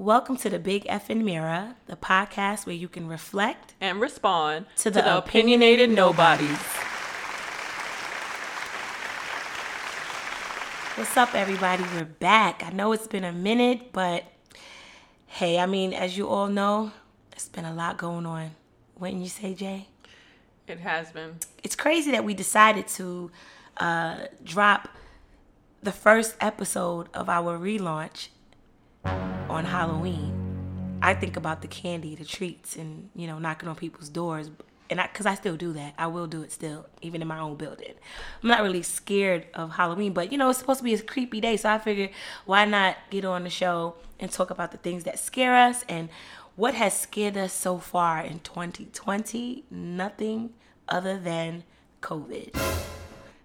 Welcome to the Big F and Mirror, the podcast where you can reflect and respond to the, opinionated nobodies. What's up, everybody? We're back. I know it's been a minute, but hey, I mean, as you all know, it's been a lot going on. Wouldn't you say, Jay? It has been. It's crazy that we decided to uh, drop the first episode of our relaunch on Halloween. I think about the candy, the treats, and you know, knocking on people's doors. And I, cause I still do that. I will do it still, even in my own building. I'm not really scared of Halloween, but you know, it's supposed to be a creepy day. So I figured, why not get on the show and talk about the things that scare us and what has scared us so far in 2020? Nothing other than COVID.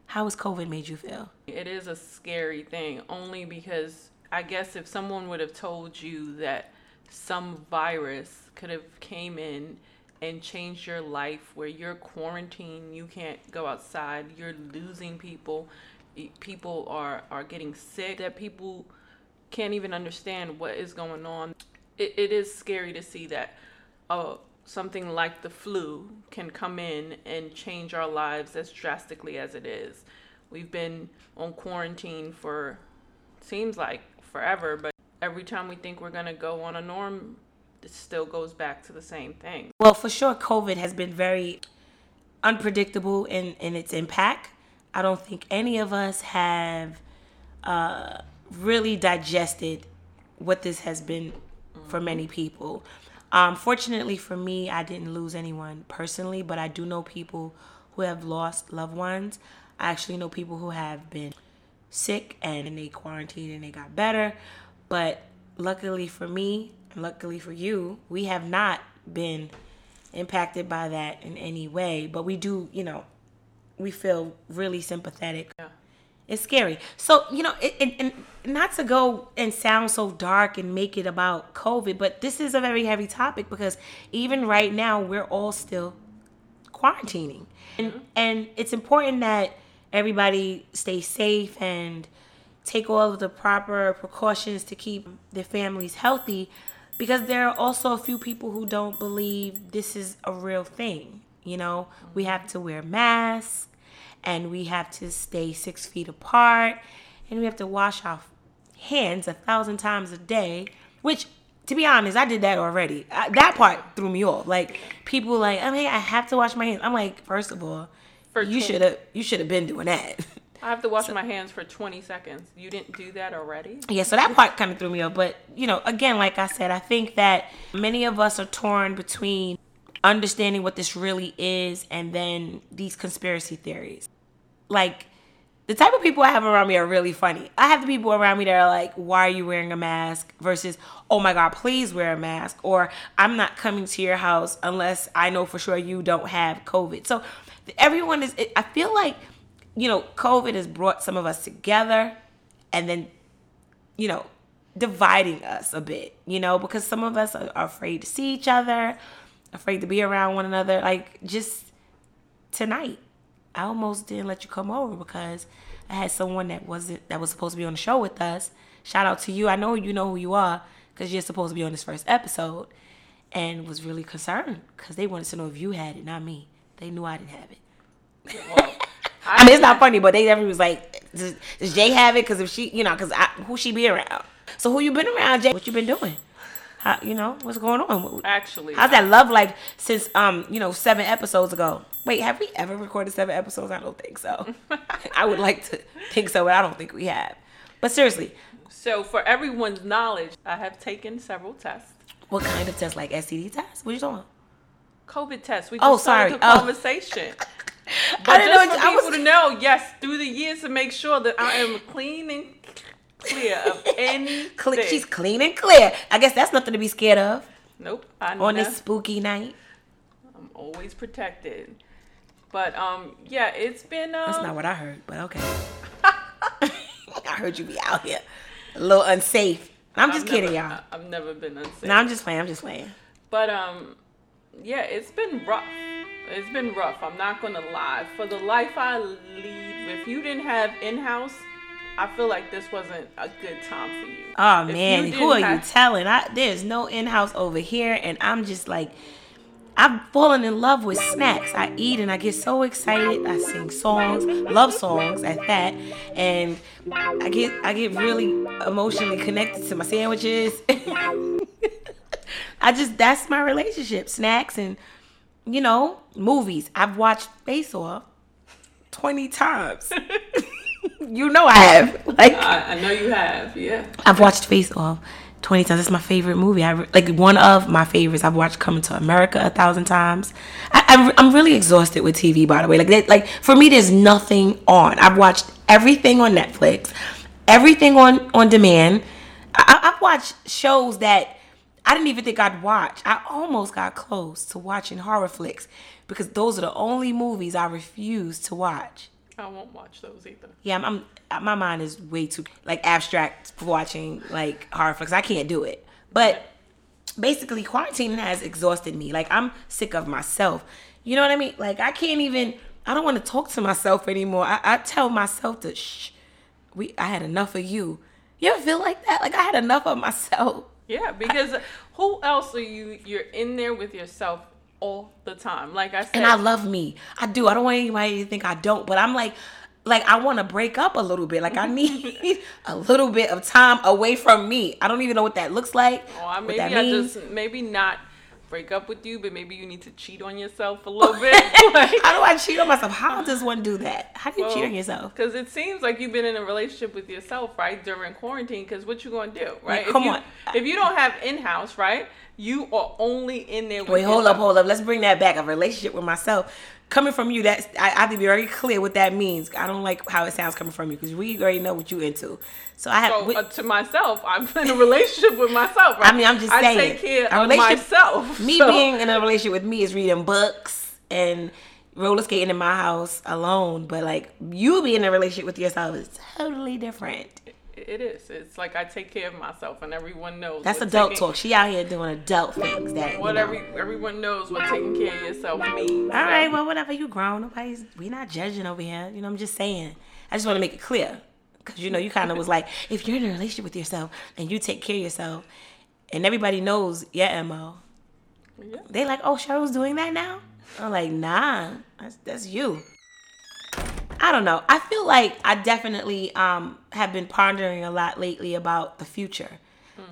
How has COVID made you feel? It is a scary thing, only because I guess if someone would have told you that some virus could have came in and changed your life where you're quarantined, you can't go outside, you're losing people, people are are getting sick, that people can't even understand what is going on. It, it is scary to see that uh, something like the flu can come in and change our lives as drastically as it is. We've been on quarantine for seems like forever, but every time we think we're going to go on a norm, it still goes back to the same thing. Well, for sure, COVID has been very unpredictable in, in its impact. I don't think any of us have uh, really digested what this has been mm-hmm. for many people. Um, fortunately for me, I didn't lose anyone personally, but I do know people who have lost loved ones. I actually know people who have been sick and they quarantined and they got better. But luckily for me, and luckily for you, we have not been impacted by that in any way. But we do, you know, we feel really sympathetic. Yeah. It's scary. So, you know, it, it, and not to go and sound so dark and make it about COVID, but this is a very heavy topic because even right now, we're all still quarantining. And, mm-hmm. and it's important that everybody stay safe and take all of the proper precautions to keep their families healthy because there are also a few people who don't believe this is a real thing. You know, we have to wear masks and we have to stay six feet apart and we have to wash our hands a thousand times a day, which to be honest, I did that already. I, that part threw me off. Like people like, oh, I mean, I have to wash my hands. I'm like, first of all, for you should have you should have been doing that. I have to wash so, my hands for 20 seconds. You didn't do that already? Yeah, so that part kind of threw me off. But, you know, again, like I said, I think that many of us are torn between understanding what this really is and then these conspiracy theories. Like, the type of people I have around me are really funny. I have the people around me that are like, why are you wearing a mask? Versus, oh my God, please wear a mask. Or I'm not coming to your house unless I know for sure you don't have COVID. So everyone is i feel like you know covid has brought some of us together and then you know dividing us a bit you know because some of us are, afraid to see each other afraid to be around one another like just tonight i almost didn't let you come over because i had someone that wasn't that was supposed to be on the show with us. Shout out to you. I know you know who you are because you're supposed to be on this first episode and was really concerned because they wanted to know if you had it not me they knew I didn't have it. Well, I, I, mean, it's not funny, but they definitely was like, does, does Jay have it? Because if she, you know, because who she be around? So who you been around, Jay? What you been doing? How, you know, what's going on? Actually, how's that love like since, um, you know, seven episodes ago? Wait, have we ever recorded seven episodes? I don't think so. I would like to think so, but I don't think we have. But seriously. So, for everyone's knowledge, I have taken several tests. What kind of tests? Like STD tests? What are you talking about? COVID test. We just oh, sorry. started the oh. conversation. But I didn't just know, for people was... to know, yes, through the years to make sure that I am clean and clear of any. She's clean and clear. I guess that's nothing to be scared of. Nope. I On this spooky night. I'm always protected. But um, yeah, it's been. Um... That's not what I heard, but okay. I heard you be out here a little unsafe. I'm just I've kidding, never, y'all. I've never been unsafe. No, I'm just playing. I'm just playing. But um, yeah, it's been rough. It's been rough. I'm not gonna lie. For the life I lead, if you didn't have in-house I feel like this wasn't a good time for you. Oh If man, didn't who are you telling? I, there's no in-house over here, and I'm just like, I've fallen in love with snacks. I eat and I get so excited. I sing songs, love songs at that, and I get I get really emotionally connected to my sandwiches. I just that's my relationship, snacks and you know movies. I've watched Face Off twenty times. you know I have. Like I, I know you have, yeah. I've watched Face Off 20 times. It's my favorite movie. I like one of my favorites. I've watched Coming to America a thousand times. I, am really exhausted with TV, by the way. Like, like for me, there's nothing on. I've watched everything on Netflix, everything on on demand. I- I've watched shows that I didn't even think I'd watch. I almost got close to watching horror flicks because those are the only movies I refuse to watch. I won't watch those either. Yeah, I'm, I'm my mind is way too like abstract for watching like horror flicks. I can't do it. But basically, quarantine has exhausted me. Like I'm sick of myself. You know what I mean? Like I can't even. I don't want to talk to myself anymore. I, I tell myself to shh. We I had enough of you. You ever feel like that? Like I had enough of myself. Yeah, because who else are you? You're in there with yourself all the time. Like I said, and I love me. I do. I don't want anybody to think I don't, but I'm like, like I want to break up a little bit. Like I need a little bit of time away from me. I don't even know what that looks like. Oh, maybe that I means. just maybe not break up with you, but maybe you need to cheat on yourself a little bit. like, How do I cheat on myself? How does one do that? How do you cheat on yourself? Because it seems like you've been in a relationship with yourself, right, during quarantine. Because what you gonna do, right? come if you, on. If you don't have in house, right, you are only in there. With Wait, hold up, hold up. Let's bring that back. A relationship with myself. Coming from you, that's I, I have to be very clear what that means. I don't like how it sounds coming from you because we already know what you into. So I have. So we- uh, to myself, I'm in a relationship with myself. Right? I mean, I'm just I saying. take care of myself. Me so- being in a relationship with me is reading books and roller skating in my house alone. But like you being in a relationship with yourself is totally different. It is. It's like I take care of myself, and everyone knows. That's adult taking- talk. She out here doing adult things that. What you know. every everyone knows what taking care of yourself means. All right, well, whatever. You grown. Nobody's. We not judging over here. You know, I'm just saying. I just want to make it clear, because you know, you kind of was like, if you're in a relationship with yourself and you take care of yourself, and everybody knows your mo, Yeah. they like, oh, Cheryl's doing that now. I'm like, nah, that's that's you. I don't know. I feel like I definitely um have been pondering a lot lately about the future.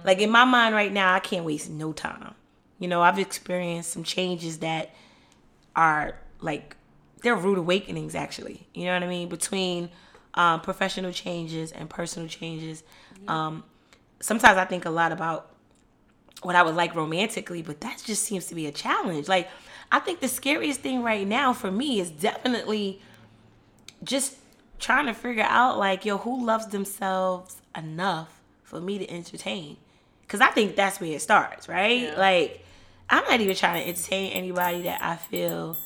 Like in my mind right now, I can't waste no time. You know, I've experienced some changes that are like they're rude awakenings actually. You know what I mean? Between um, professional changes and personal changes. Um, sometimes I think a lot about what I would like romantically, but that just seems to be a challenge. Like, I think the scariest thing right now for me is definitely just trying to figure out, like, yo, who loves themselves enough for me to entertain? Because I think that's where it starts, right? Yeah. Like, I'm not even trying to entertain anybody that I feel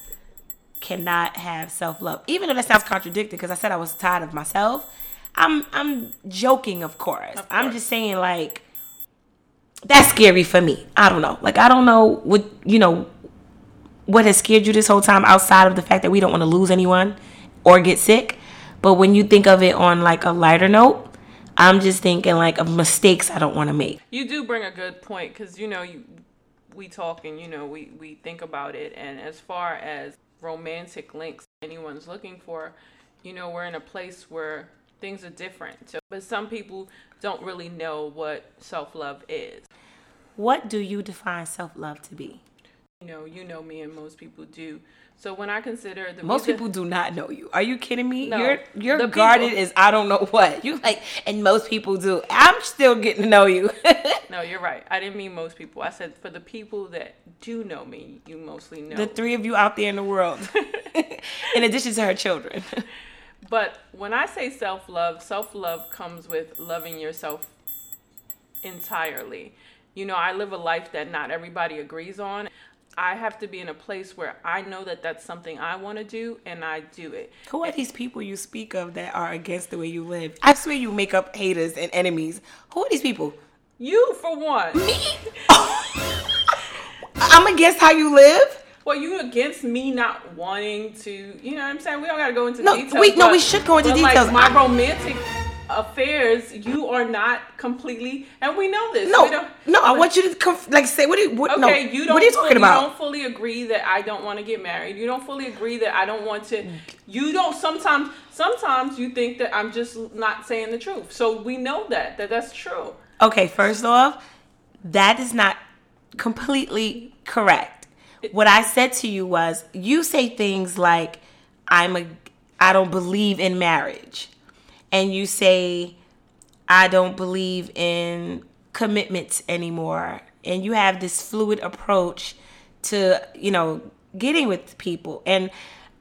cannot have self love. Even though that sounds contradictory, because I said I was tired of myself. I'm I'm joking, of course. Of I'm just saying, like, that's scary for me. I don't know. Like I don't know what you know what has scared you this whole time outside of the fact that we don't want to lose anyone or get sick. But when you think of it on like a lighter note, I'm just thinking like of mistakes I don't want to make. You do bring a good point because you know you, we talk and you know we we think about it, and as far as romantic links anyone's looking for, you know we're in a place where things are different. So, but some people don't really know what self love is. What do you define self love to be? You know, you know me, and most people do. So when I consider the Most people do not know you. Are you kidding me? No. You're you're guarded people- as I don't know what. You like and most people do. I'm still getting to know you. No, you're right. I didn't mean most people. I said for the people that do know me, you mostly know. the three of you out there in the world. in addition to her children. But when I say self love, self love comes with loving yourself entirely. You know, I live a life that not everybody agrees on. I have to be in a place where I know that that's something I want to do and I do it. Who are these people you speak of that are against the way you live? I swear you make up haters and enemies. Who are these people? You, for one. Me? I'm against how you live? Well, you against me not wanting to, you know what I'm saying? We don't got to go into No, details. we- no, we should go into details. Like my romantic affairs, you are not completely, and we know this. No, no. I want you to conf- like say what? Are you, what Okay, no, you don't. what are you fully, talking about? You don't fully agree that I don't want to get married. You don't fully agree that I don't want to. You don't. Sometimes, sometimes you think that I'm just not saying the truth. So we know that that that's true. Okay, first off, that is not completely correct. What I said to you was you say things like I'm a I don't believe in marriage. And you say I don't believe in commitments anymore. And you have this fluid approach to, you know, getting with people. And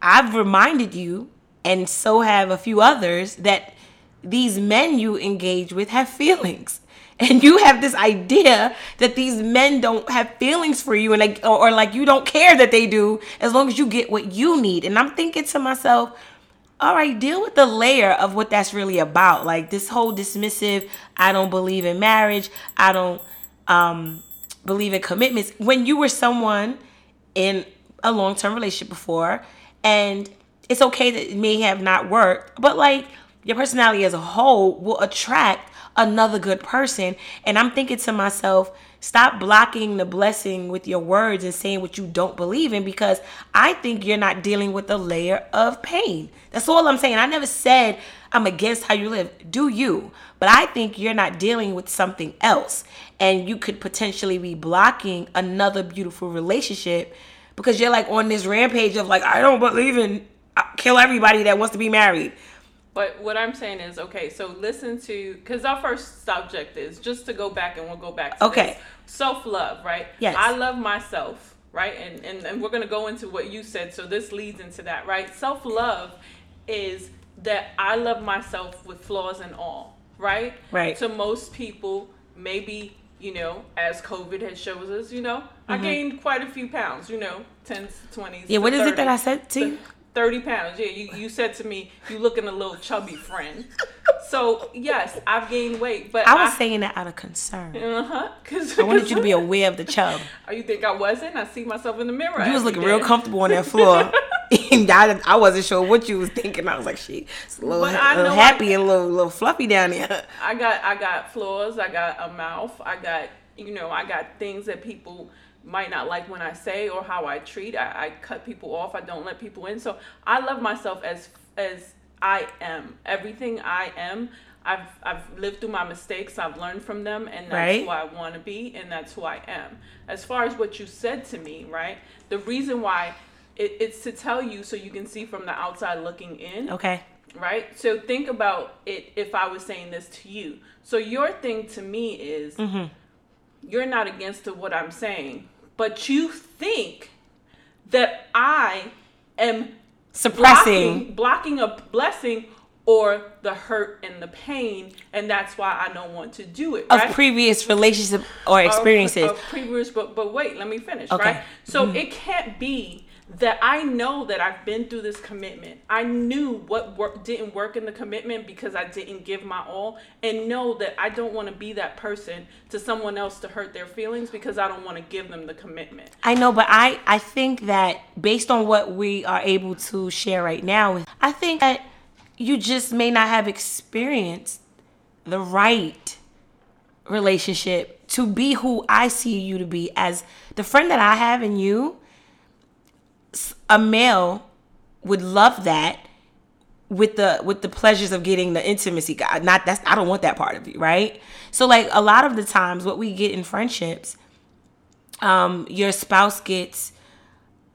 I've reminded you and so have a few others that these men you engage with have feelings and you have this idea that these men don't have feelings for you and like or, or like you don't care that they do as long as you get what you need and i'm thinking to myself all right deal with the layer of what that's really about. Like this whole dismissive i don't believe in marriage i don't um believe in commitments. When you were someone in a long-term relationship before and it's okay that it may have not worked but like your personality as a whole will attract another good person. And i'm thinking to myself stop blocking the blessing with your words and saying what you don't believe in because i think you're not dealing with a layer of pain. That's all i'm saying. I never said i'm against how you live. Do you? But i think you're not dealing with something else. And you could potentially be blocking another beautiful relationship because you're like on this rampage of like i don't believe in uh, kill everybody that wants to be married But what I'm saying is, okay, so listen to, because our first subject is just to go back and we'll go back to Okay. self love, right? Yes. I love myself, right? And, and, and we're going to go into what you said. So this leads into that, right? Self love is that I love myself with flaws and all, right? Right. To most people, maybe, you know, as COVID has shows us, you know, I gained quite a few pounds, you know, 10s, 20s. Mm-hmm. Yeah, what is it that I said to you? 30 pounds. Yeah, you, you said to me, you looking a little chubby friend. So, yes, I've gained weight, but I was saying that out of concern. uh-huh, cause, I wanted you to be aware of the chub. Oh, you think I wasn't? I see myself in the mirror. You was looking real comfortable on that floor. and I, I wasn't sure what you was thinking. I was like, she, it's a little, I little know I- happy and a little, little fluffy down there. I got I got flaws. I got a mouth. I got you know I got things that people might not like when I say or how I treat. I, I cut people off. I don't let people in. So I love myself as as I am. Everything I am. I've I've lived through my mistakes. I've learned from them, and that's Right. who I want to be, and that's who I am. As far as what you said to me, right? The reason why it, it's to tell you so you can see from the outside looking in Okay. right? So think about it if I was saying this to you. So your thing to me is mm-hmm. you're not against what I'm saying, but you think that I am Suppressing. blocking, blocking a blessing or the hurt and the pain, and that's why I don't want to do it. Of right? previous relationship or Of- experiences. of previous, but but wait, let me finish. Okay. Right. So Mm-hmm. it can't be that I know that I've been through this commitment. I knew what work didn't work in the commitment because I didn't give my all, and know that I don't want to be that person to someone else to hurt their feelings because I don't want to give them the commitment. I know, but I, I think that based on what we are able to share right now, I think that you just may not have experienced the right relationship to be who I see you to be as the friend that I have in you. A male would love that with the with the pleasures of getting the intimacy God, not that's I don't want that part of you, right? So like a lot of the times what we get in friendships um your spouse gets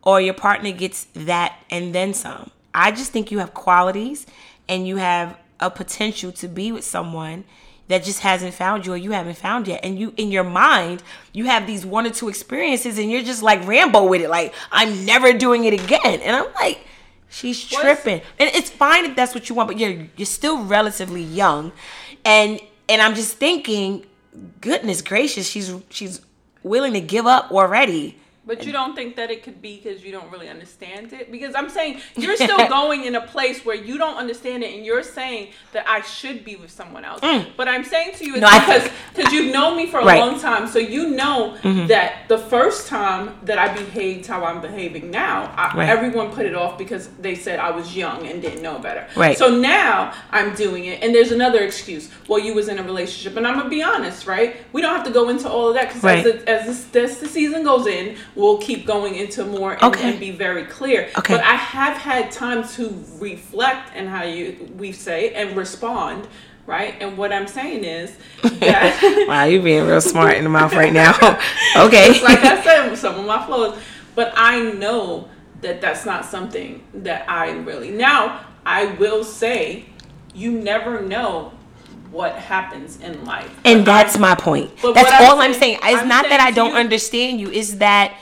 or your partner gets that and then some. I just think you have qualities and you have a potential to be with someone that just hasn't found you or you haven't found yet. And you in your mind, you have these one or two experiences and you're just like Rambo with it. Like, I'm never doing it again. And I'm like, she's tripping. And it's fine if that's what you want, but you're you're still relatively young. And and I'm just thinking, goodness gracious, she's she's willing to give up already. But you don't think that it could be because you don't really understand it? Because I'm saying you're still going in a place where you don't understand it, and you're saying that I should be with someone else. But I'm saying to you is Mm. No, because because you've known me for a Right. Mm-hmm. long time, so you know that the first time that I behaved how I'm behaving now, I, Right. everyone put it off because they said I was young and didn't know better. Right. So now I'm doing it, and there's another excuse. Well, you was in a relationship, and I'm gonna be honest, right? We don't have to go into all of that because Right. as, the, as, this, as the season goes in, we'll keep going into more and, Okay. and be very clear. Okay. But I have had time to reflect and how you we say and respond, right? And what I'm saying is that Wow, you being real smart in the mouth right now. okay. like I said, some of my flows. But I know that that's not something that I really. Now, I will say, you never know what happens in life. And that's my point. But That's all I'm saying- saying. It's I'm not that I don't you- understand you. Is that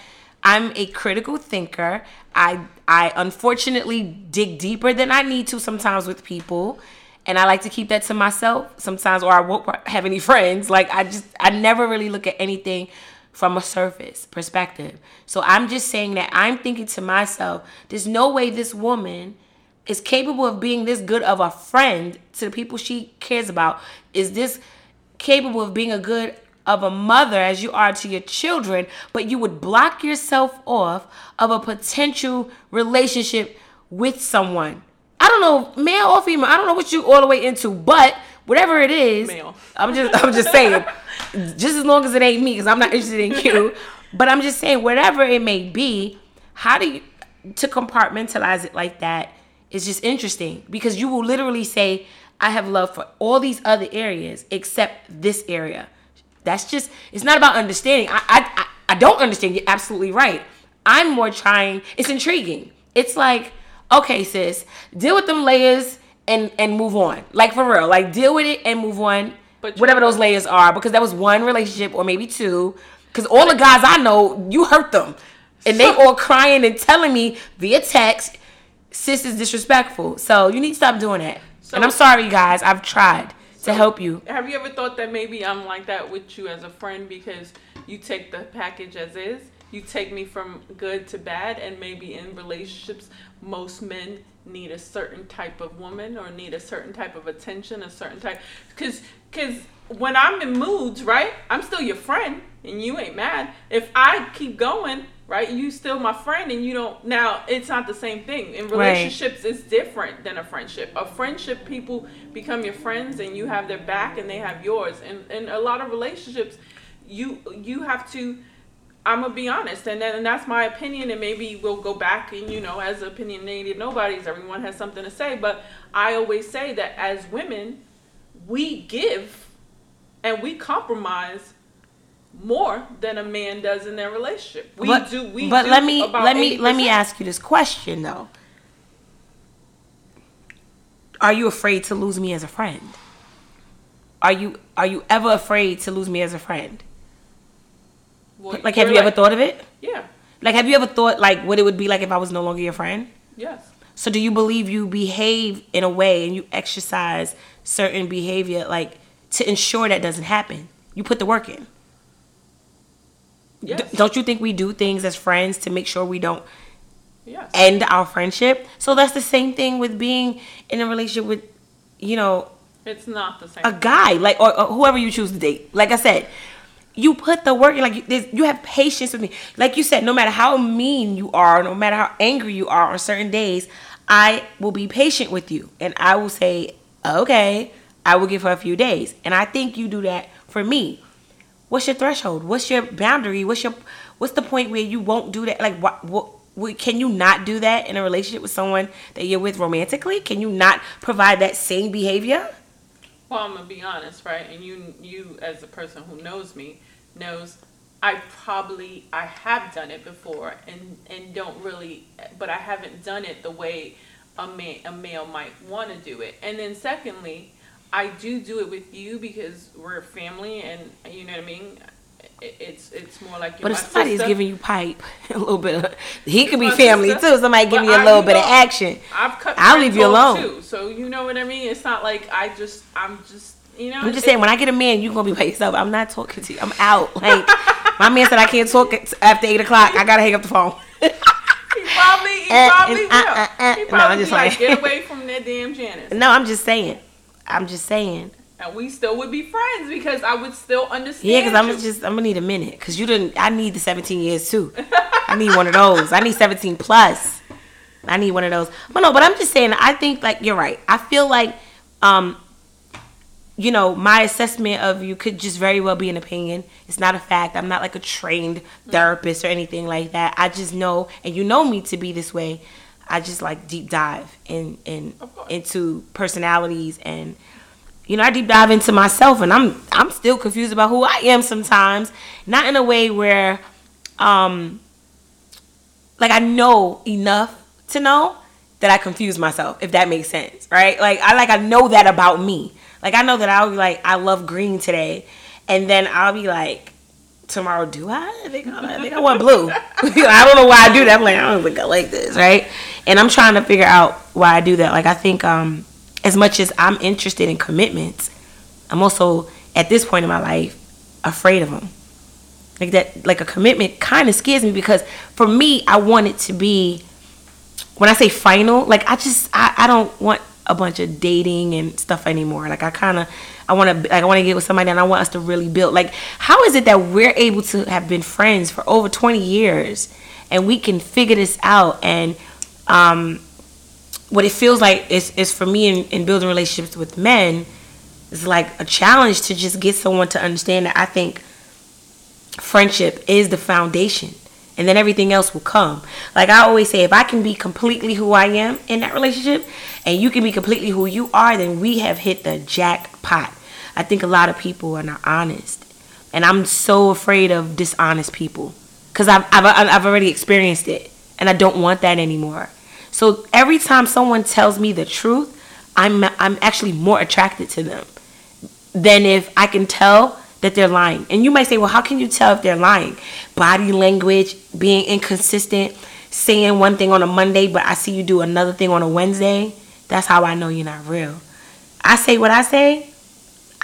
I'm a critical thinker. I I unfortunately dig deeper than I need to sometimes with people. And I like to keep that to myself sometimes, or I won't have any friends. Like I just, I never really look at anything from a surface perspective. So I'm just saying that I'm thinking to myself, there's no way this woman is capable of being this good of a friend to the people she cares about. Is this capable of being a good of a mother as you are to your children, but you would block yourself off of a potential relationship with someone. I don't know, male or female. I don't know what you all the way into, but whatever it is, Male. I'm just I'm just saying, just as long as it ain't me, because I'm not interested in you. But I'm just saying, whatever it may be, how do you to compartmentalize it like that is just interesting because you will literally say, I have love for all these other areas except this area. That's just it's not about understanding. I I I, don't understand. You're absolutely right. I'm more trying. It's intriguing. It's like, okay, sis, deal with them layers and and move on. Like for real. Like deal with it and move on. But whatever those layers are, because that was one relationship or maybe two. Because all the guys I know, you hurt them, and they all crying and telling me via text, sis is disrespectful. So you need to stop doing that. and I'm sorry, guys. I've tried to help you. Have you ever thought that maybe I'm like that with you as a friend because you take the package as is? You take me from good to bad, and maybe in relationships, most men need a certain type of woman or need a certain type of attention, a certain type. Because because when I'm in moods, right, I'm still your friend, and you ain't mad. If I keep going, right, you still my friend, and you don't. Now it's not the same thing in relationships relationships is different than a friendship. A friendship, people become your friends and you have their back and they have yours. And in a lot of relationships, you you have to. I'm gonna be honest, and then, and that's my opinion, and maybe we'll go back and you know, as opinionated nobodies, everyone has something to say. But I always say that as women, we give and we compromise more than a man does in their relationship. We but, do. We but do let me let me let me 80%. ask you this question though. Are you afraid to lose me as a friend? Are you are you ever afraid to lose me as a friend? Well, Like, have you ever thought of it? Yeah. Like, have you ever thought like what it would be like if I was no longer your friend? Yes. So, do you believe you behave in a way and you exercise certain behavior like to ensure that doesn't happen? You put the work in. D- Yes. don't you think we do things as friends to make sure we don't Yes. end our friendship? So that's the same thing with being in a relationship with, you know, It's not the same. a guy, like or, or whoever you choose to date. Like I said, you put the work in. Like you, you have patience with me. Like you said, no matter how mean you are, no matter how angry you are on certain days, I will be patient with you, and I will say, okay, I will give her a few days, and I think you do that for me. What's your threshold? What's your boundary? What's your what's the point where you won't do that? Like what what can you not do that in a relationship with someone that you're with romantically? Can you not provide that same behavior? Well, I'm gonna be honest, right? And you, you as a person who knows me, knows I probably I have done it before, and and don't really, but I haven't done it the way a man a male might want to do it. And then secondly, I do do it with you because we're family, and you know what I mean. It's it's more like you're But if somebody is sister. giving you pipe, a little bit of, he could be family sister. too. Somebody give you a little bit of action. I've cut. I'll leave you alone. Too, so you know what I mean. It's not like I just I'm just you know. I'm just it- saying, when I get a man, you're gonna be by yourself. I'm not talking to you. I'm out. Like My man said I can't talk after eight o'clock. I gotta hang up the phone. He probably, he Uh, probably uh, will. uh. He No, probably I'm be just like, get away from that damn Janice. No, I'm just saying. I'm just saying. And we still would be friends because I would still understand. Yeah, because I'm just I'm gonna need a minute because you didn't. I need the 17 years too. I need one of those. I need 17 plus. I need one of those. But no, but I'm just saying. I think like you're right. I feel like, um, you know, my assessment of you could just very well be an opinion. It's not a fact. I'm not like a trained therapist or anything like that. I just know, and you know me to be this way. I just like deep dive in in into personalities and you know, I deep dive into myself and I'm I'm still confused about who I am sometimes. Not in a way where um like I know enough to know that I confuse myself, if that makes sense, right? Like I like I know that about me. Like I know that I'll be like, I love green today, and then I'll be like, tomorrow, do I? I think I, I think I want blue. I don't know why I do that. I'm like, I don't think like this, right? And I'm trying to figure out why I do that. Like I think um as much as I'm interested in commitments, I'm also at this point in my life afraid of them. Like that, like a commitment kind of scares me because for me, I want it to be. When I say final, like I just I, I don't want a bunch of dating and stuff anymore. Like I kind of I want to like I want to get with somebody and I want us to really build. Like how is it that we're able to have been friends for over 20 years and we can figure this out and um what it feels like is, is for me in, in building relationships with men is like a challenge to just get someone to understand that I think friendship is the foundation and then everything else will come. Like I always say, if I can be completely who I am in that relationship and you can be completely who you are, then we have hit the jackpot. I think a lot of people are not honest. And I'm so afraid of dishonest people because I've, I've, I've already experienced it and I don't want that anymore. So every time someone tells me the truth, I'm, I'm actually more attracted to them than if I can tell that they're lying. And you might say, well, how can you tell if they're lying? Body language, being inconsistent, saying one thing on a Monday, but I see you do another thing on a Wednesday. That's how I know you're not real. I say what I say.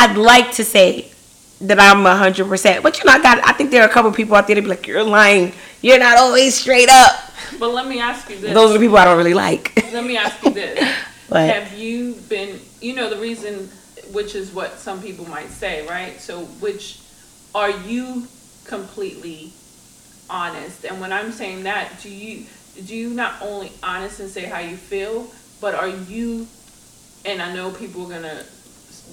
I'd like to say that I'm 100%. But you know, I got, I think there are a couple people out there that be like, you're lying. You're not always straight up. But let me ask you this. Those are the people I don't really like. Let me ask you this. Have you been, you know, the reason, which is what some people might say, right? So, which are you completely honest? And when I'm saying that, do you do you not only honest and say how you feel, but are you? And I know people are gonna.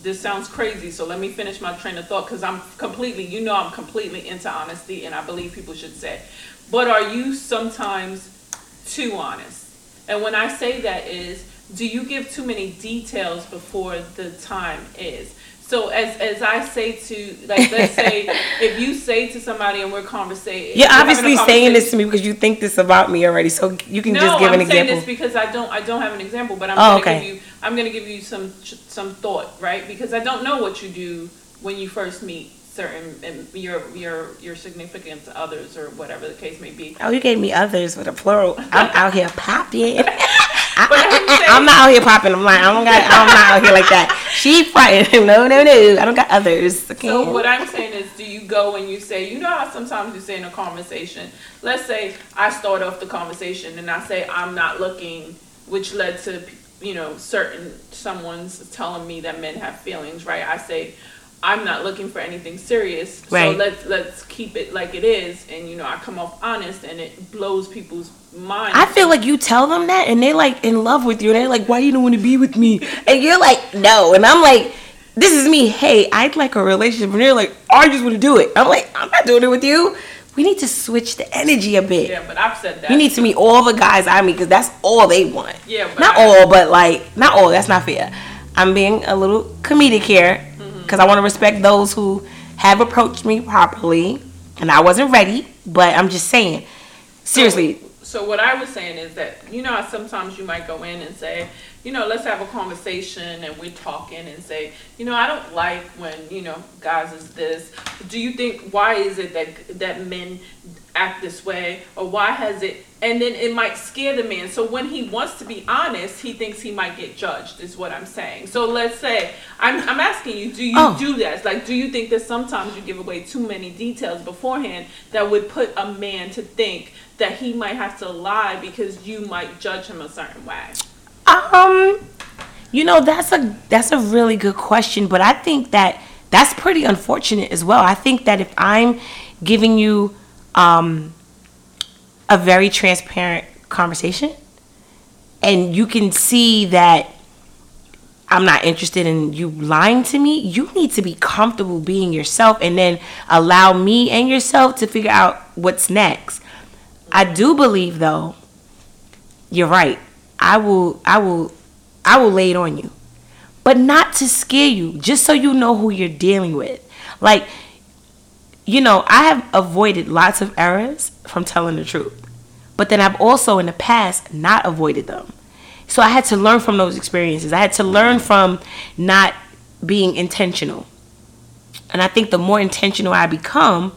This sounds crazy, so let me finish my train of thought because I'm completely, you know, I'm completely into honesty, and I believe people should say. But are you sometimes too honest? And when I say that is, do you give too many details before the time is? So as as I say to like let's say if you say to somebody and we're conversating you're obviously saying this to me because you think this about me already. So you can no, just give I'm an saying this because I don't I don't have an example, but I'm Oh, gonna okay. give you I'm gonna give you some some thought, right? Because I don't know what you do when you first meet certain and your your your significant others or whatever the case may be. Oh, you gave me others with a plural. I'm out here popping. I'm I'm not out here popping. I'm like, I don't got. I'm not out here like that. She fighting. No, no, no. I don't got others. Okay. So what I'm saying is, do you go and you say, you know how sometimes you say in a conversation, let's say I start off the conversation and I say I'm not looking, which led to you know certain someone's telling me that men have feelings, right? I say I'm not looking for anything serious, so let's let's keep it like it is, and you know I come off honest, and it blows people's minds. I feel like you tell them that, and they're like in love with you. And they're like, "Why you don't want to be with me?" And you're like, "No." And I'm like, "This is me. Hey, I'd like a relationship." And they're like, oh, "I just want to do it." I'm like, "I'm not doing it with you." We need to switch the energy a bit. yeah, but I've said that. You need to meet all the guys I meet because that's all they want. Yeah, but not I- all, but like not all. That's not fair. I'm being a little comedic here Mm-hmm. because I want to respect those who have approached me properly, and I wasn't ready. But I'm just saying, seriously, So what I was saying is that you know sometimes you might go in and say, you know, let's have a conversation and we're talking and say, you know, I don't like when you know guys is this. Do you think why is it that that men act this way? Or why has it and then it might scare the man. So when he wants to be honest he thinks he might get judged is what i'm saying. So let's say i'm, I'm asking you do you Oh. do that? Like do you think that sometimes you give away too many details beforehand that would put a man to think that he might have to lie because you might judge him a certain way Um, you know that's a that's a really good question, but I think that that's pretty unfortunate as well. I think that if I'm giving you um a very transparent conversation and you can see that I'm not interested in you lying to me, you need to be comfortable being yourself and then allow me and yourself to figure out what's next. I do believe though, you're right. I will I will I will lay it on you. But not to scare you, just so you know who you're dealing with. Like you know, I have avoided lots of errors from telling the truth. But then I've also in the past not avoided them. So I had to learn from those experiences. I had to learn from not being intentional. And I think the more intentional I become,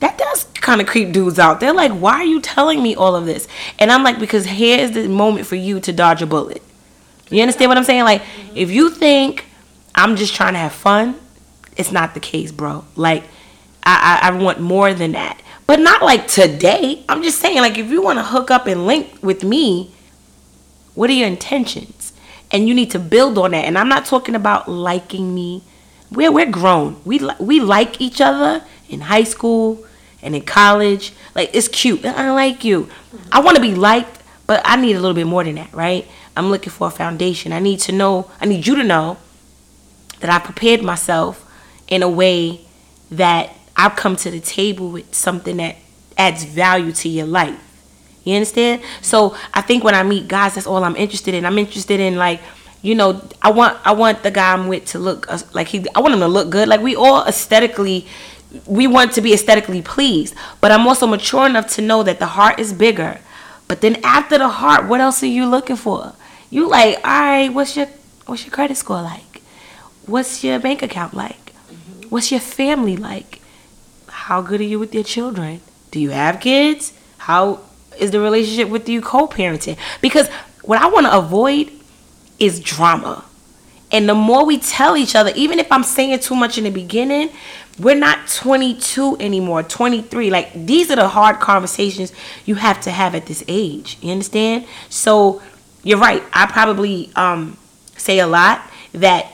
that does kind of creep dudes out. They're like, why are you telling me all of this? And I'm like, because here's the moment for you to dodge a bullet. You understand what I'm saying? Like, mm-hmm. if you think I'm just trying to have fun, it's not the case, bro. Like, I, I, I want more than that. But not like today. I'm just saying, like, if you want to hook up and link with me, what are your intentions? And you need to build on that. And I'm not talking about liking me. We're we're grown. We we like each other in high school and in college. Like it's cute. I like you. I want to be liked, but I need a little bit more than that, right? I'm looking for a foundation. I need to know. I need you to know that I prepared myself in a way that I've come to the table with something that adds value to your life. You understand? So I think when I meet guys, that's all I'm interested in. I'm interested in like, you know, I want I want the guy I'm with to look uh, like he. I want him to look good. Like we all aesthetically, we want to be aesthetically pleased. But I'm also mature enough to know that the heart is bigger. But then after the heart, what else are you looking for? You like, all right, what's your what's your credit score like? What's your bank account like? Mm-hmm. What's your family like? How good are you with your children? Do you have kids? How is the relationship with you co-parenting? Because what I want to avoid is drama. And the more we tell each other, even if I'm saying too much in the beginning, we're not 22 anymore, 23. Like these are the hard conversations you have to have at this age. You understand? So you're right. I probably um, say a lot that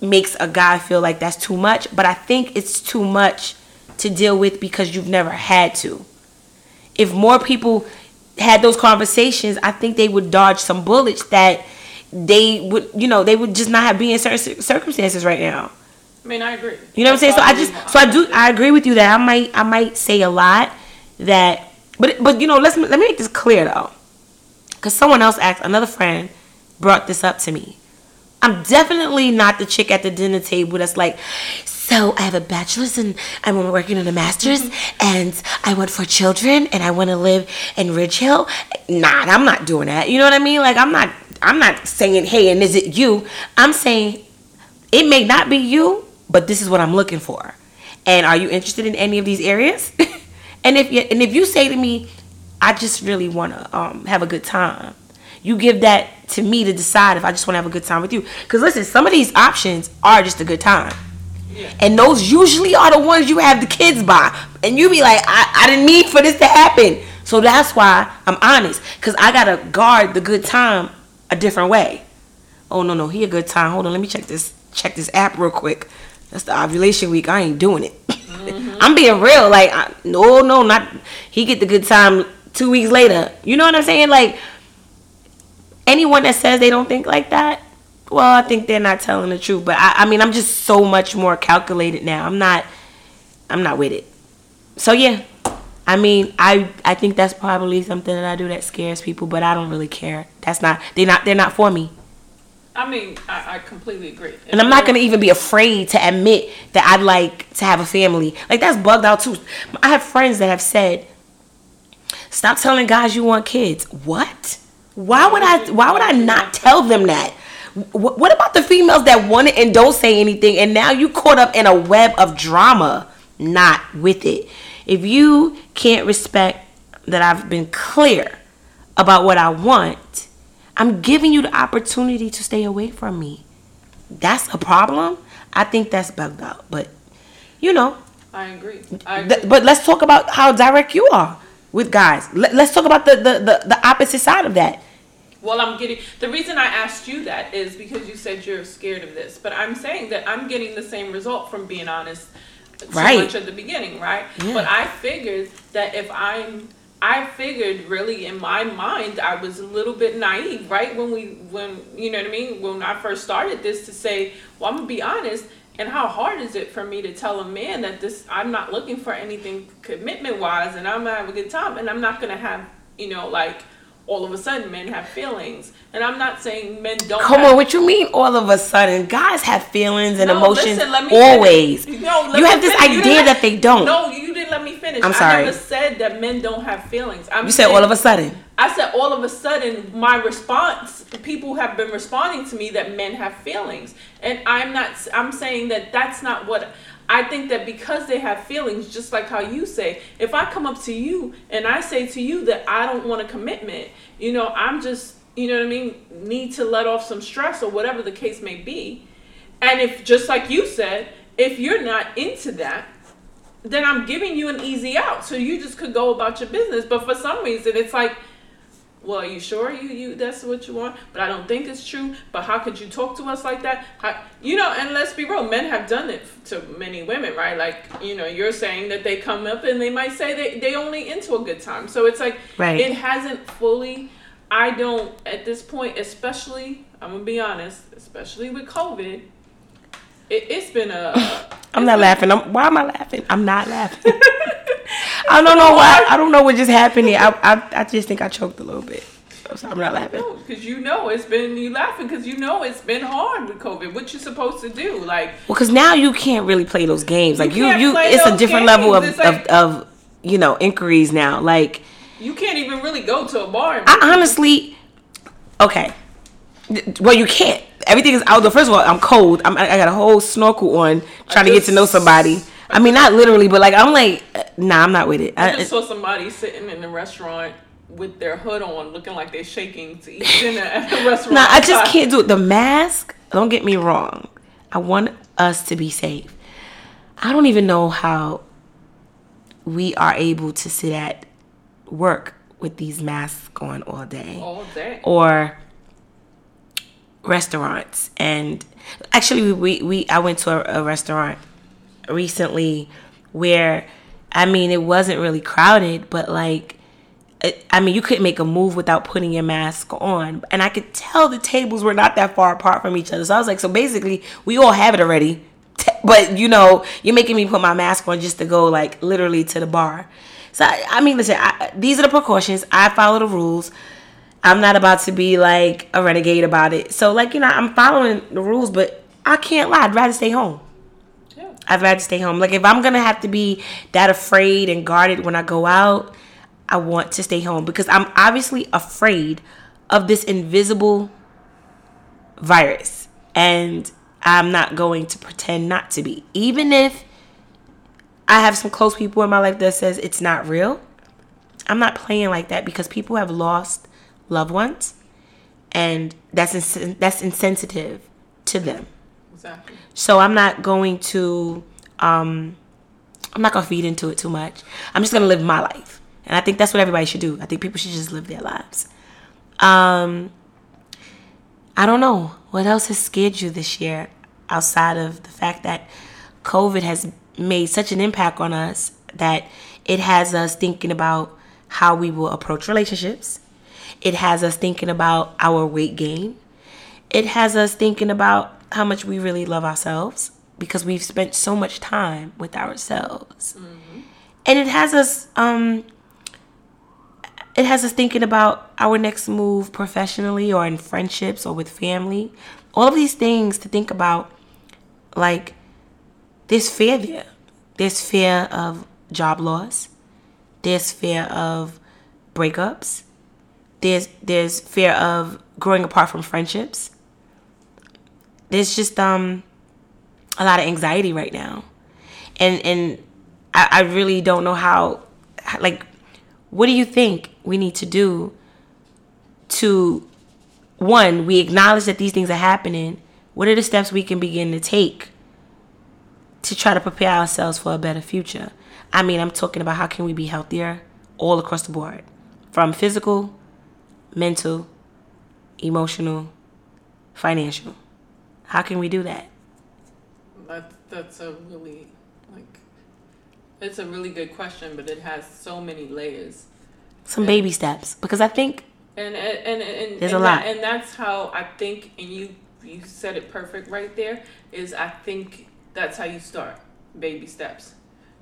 makes a guy feel like that's too much, but I think it's too much to deal with because you've never had to. If more people had those conversations, I think they would dodge some bullets that they would, you know, they would just not have been in certain circumstances right now. I mean, I agree. You know what I'm saying? So I just, so I do, I agree with you that I might, I might say a lot that, but, but you know, let's let me make this clear though, because someone else asked, another friend brought this up to me. I'm definitely not the chick at the dinner table that's like, so I have a bachelor's and I'm working on a master's mm-hmm. and I want four children and I want to live in Ridge Hill. Nah, I'm not doing that. You know what I mean? Like I'm not I'm not saying, hey, and is it you? I'm saying it may not be you, but this is what I'm looking for. And are you interested in any of these areas? and if you and if you say to me, I just really want to um, have a good time, you give that to me to decide if I just want to have a good time with you. Because listen, some of these options are just a good time. And those usually are the ones you have the kids by. And you be like, I, I didn't need for this to happen. So that's why I'm honest. Because I got to guard the good time a different way. Oh, no, no. He a good time. Hold on. Let me check this check this app real quick. That's the ovulation week. I ain't doing it. Mm-hmm. I'm being real. Like, I, no, no, not. He get the good time two weeks later. You know what I'm saying? Like, anyone that says they don't think like that, well, I think they're not telling the truth. But I, I mean, I'm just so much more calculated now. I'm not, I'm not with it. So yeah, I mean, I I think that's probably something that I do that scares people, but I don't really care. That's not they not they're not for me, I mean, I, I completely agree. and I'm not gonna even be afraid to admit that I'd like to have a family. Like that's bugged out too. I have friends that have said, "Stop telling guys you want kids." What? Why would I? Why would I not tell them that? What about the females that want it and don't say anything, and now you caught up in a web of drama? Not with it. If you can't respect that I've been clear about what I want, I'm giving you the opportunity to stay away from me. That's a problem. I think that's bugged out. But you know, I agree. I agree. th- but let's talk about how direct you are with guys. Let, let's talk about the, the, the, the opposite side of that. Well, I'm getting the reason I asked you that is because you said you're scared of this, but I'm saying that I'm getting the same result from being honest so Right. much at the beginning, right? Yeah. But I figured that if I'm I figured really in my mind I was a little bit naive, right? When we when you know what I mean, when I first started this to say, well, I'm gonna be honest, and how hard is it for me to tell a man that this I'm not looking for anything commitment wise and I'm gonna have a good time and I'm not gonna have, you know, like all of a sudden men have feelings. And I'm not saying men don't Come have on, what you mean all of a sudden? Guys have feelings and no, emotions listen, let me always. No, you have this finish. Idea that they don't. No, you didn't let me finish. I'm I sorry. never said that men don't have feelings. I'm You said saying- all of a sudden. I said all of a sudden my response people have been responding to me that men have feelings and I'm not I'm saying that that's not what I think that because they have feelings just like how you say if I come up to you and I say to you that I don't want a commitment you know I'm just you know what I mean need to let off some stress or whatever the case may be and if just like you said if you're not into that then I'm giving you an easy out. So you just could go about your business. But for some reason, it's like, well, are you sure you you that's what you want? But I don't think it's true. But how could you talk to us like that? How, you know, and let's be real, men have done it to many women, right? Like, you know, you're saying that they come up and they might say they they only into a good time. So it's like Right. it hasn't fully. I don't at this point, especially. I'm gonna be honest, especially with COVID. It, it's been a. I'm not laughing. I'm, why am I laughing? I'm not laughing. I don't know why. I don't know what just happened here. I, I, I just think I choked a little bit. So I'm not laughing. No, because you know it's been you laughing because you know it's been hard with COVID. What you supposed to do? Like Well, because now you can't really play those games. Like you, can't you, it's a different level of, like- of, of, you know, inquiries now. Like you can't even really go to a bar. I honestly, okay. Well, you can't. Everything is outdoor. First of all, I'm cold. I'm, I got a whole snorkel on, trying to get to know somebody. I mean, not literally, but like I'm like, nah, I'm not with it. I I, just saw somebody sitting in the restaurant with their hood on, looking like they're shaking to eat dinner at a restaurant. Nah, I just can't do it. The mask, don't get me wrong. I want us to be safe. I don't even know how we are able to sit at work with these masks on all day all day. or restaurants and actually we, we I went to a, a restaurant recently where I mean it wasn't really crowded but like I mean you couldn't make a move without putting your mask on and I could tell the tables were not that far apart from each other so I was like so basically we all have it already but you know you're making me put my mask on just to go like literally to the bar so I, I mean listen I, these are the precautions I follow the rules I'm not about to be like a renegade about it. So like you know, I'm following the rules, but I can't lie. I'd rather stay home. I'd rather stay home. Like if I'm gonna have to be that afraid and guarded when I go out, I want to stay home because I'm obviously afraid of this invisible virus, and I'm not going to pretend not to be, even if I have some close people in my life that says it's not real. I'm not playing like that because people have lost loved ones, and that's ins- that's insensitive to them. Exactly. So I'm not going to um I'm not gonna feed into it too much. I'm just gonna live my life. And I think that's what everybody should do. I think people should just live their lives. Um I don't know. What else has scared you this year outside of the fact that COVID has made such an impact on us that it has us thinking about how we will approach relationships. It has us thinking about our weight gain it has us thinking about how much we really love ourselves because we've spent so much time with ourselves. And it has us um it has us thinking about our next move professionally or in friendships or with family. All of these things to think about like this fear there. There's fear of job loss. There's fear of breakups. There's there's fear of growing apart from friendships there's just um a lot of anxiety right now and and I, I really don't know how, like, what do you think we need to do to, one, we acknowledge that these things are happening. What are the steps we can begin to take to try to prepare ourselves for a better future? I mean, I'm talking about how can we be healthier all across the board, from physical, mental, emotional, financial. How can we do that? That that's a really like it's a really good question, but it has so many layers. Some baby steps, because I think And and and, and There's and a lot. that- and that's how I think. And you you said it perfect right there. Is I think that's how you start baby steps.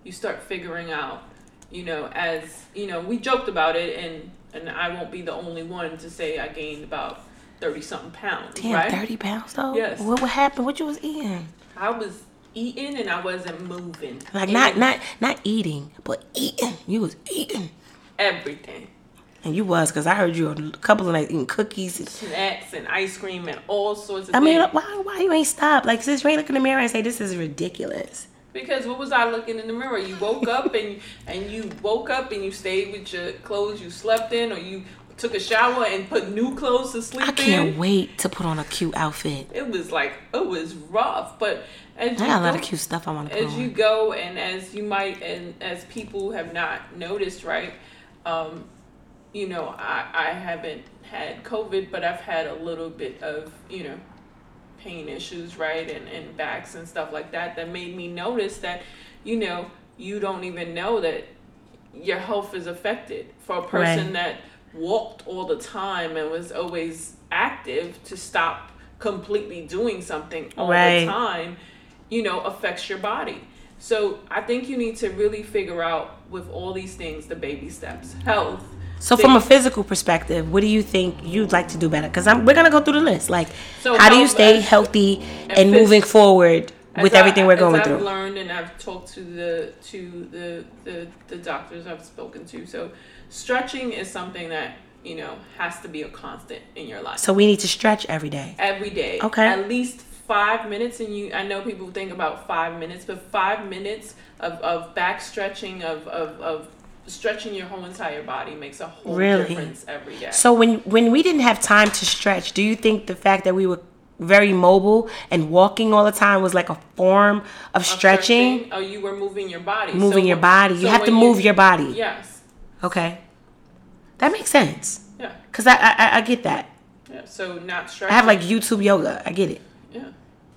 You start figuring out. You know, as you know, we joked about it, and and I won't be the only one to say I gained about thirty something pounds. damn, right? thirty pounds though. Yes. What what happened? What you was eating? I was eating and I wasn't moving. Like not And not not eating, but eating. You was eating, everything. and you was because I heard you a couple of nights eating cookies. and- snacks and ice cream and all sorts of I mean, things. why why you ain't stop? Like sis, Ray look in the mirror and say this is ridiculous. Because what was I looking in the mirror? You woke up and and you woke up and you stayed with your clothes you slept in, or you took a shower and put new clothes to sleep I can't in. wait to put on a cute outfit. It was like it was rough, but as I you got a lot go- of cute stuff I want to put as you go and as you might and as people have not noticed right um you know i i haven't had covid but i've had a little bit of you know pain issues right and and backs and stuff like that that made me notice that you know you don't even know that your health is affected for a person Right. that walked all the time and was always active to stop completely doing something all Right. the time you know affects your body so i think you need to really figure out with all these things the baby steps health So from a physical perspective, what do you think you'd like to do better? Because I'm we're gonna go through the list. Like, So how do you stay healthy and and moving forward with I- everything we're going I've through? learned and I've talked to the to the, the the doctors I've spoken to. So stretching is something that you know has to be a constant in your life. So we need to stretch every day. every day. Okay. At least five minutes, and you. I know people think about five minutes, but five minutes of, of back stretching of, of of stretching your whole entire body makes a whole Really? difference every day. So when when we didn't have time to stretch, do you think the fact that we were very mobile and walking all the time was like a form of stretching? Oh, you were moving your body. Moving So your body. You have to move your body. Yes. Okay, that makes sense. Yeah. Cause I I, I- get that. Yeah. So not stretching. I have like YouTube yoga. I get it. Yeah.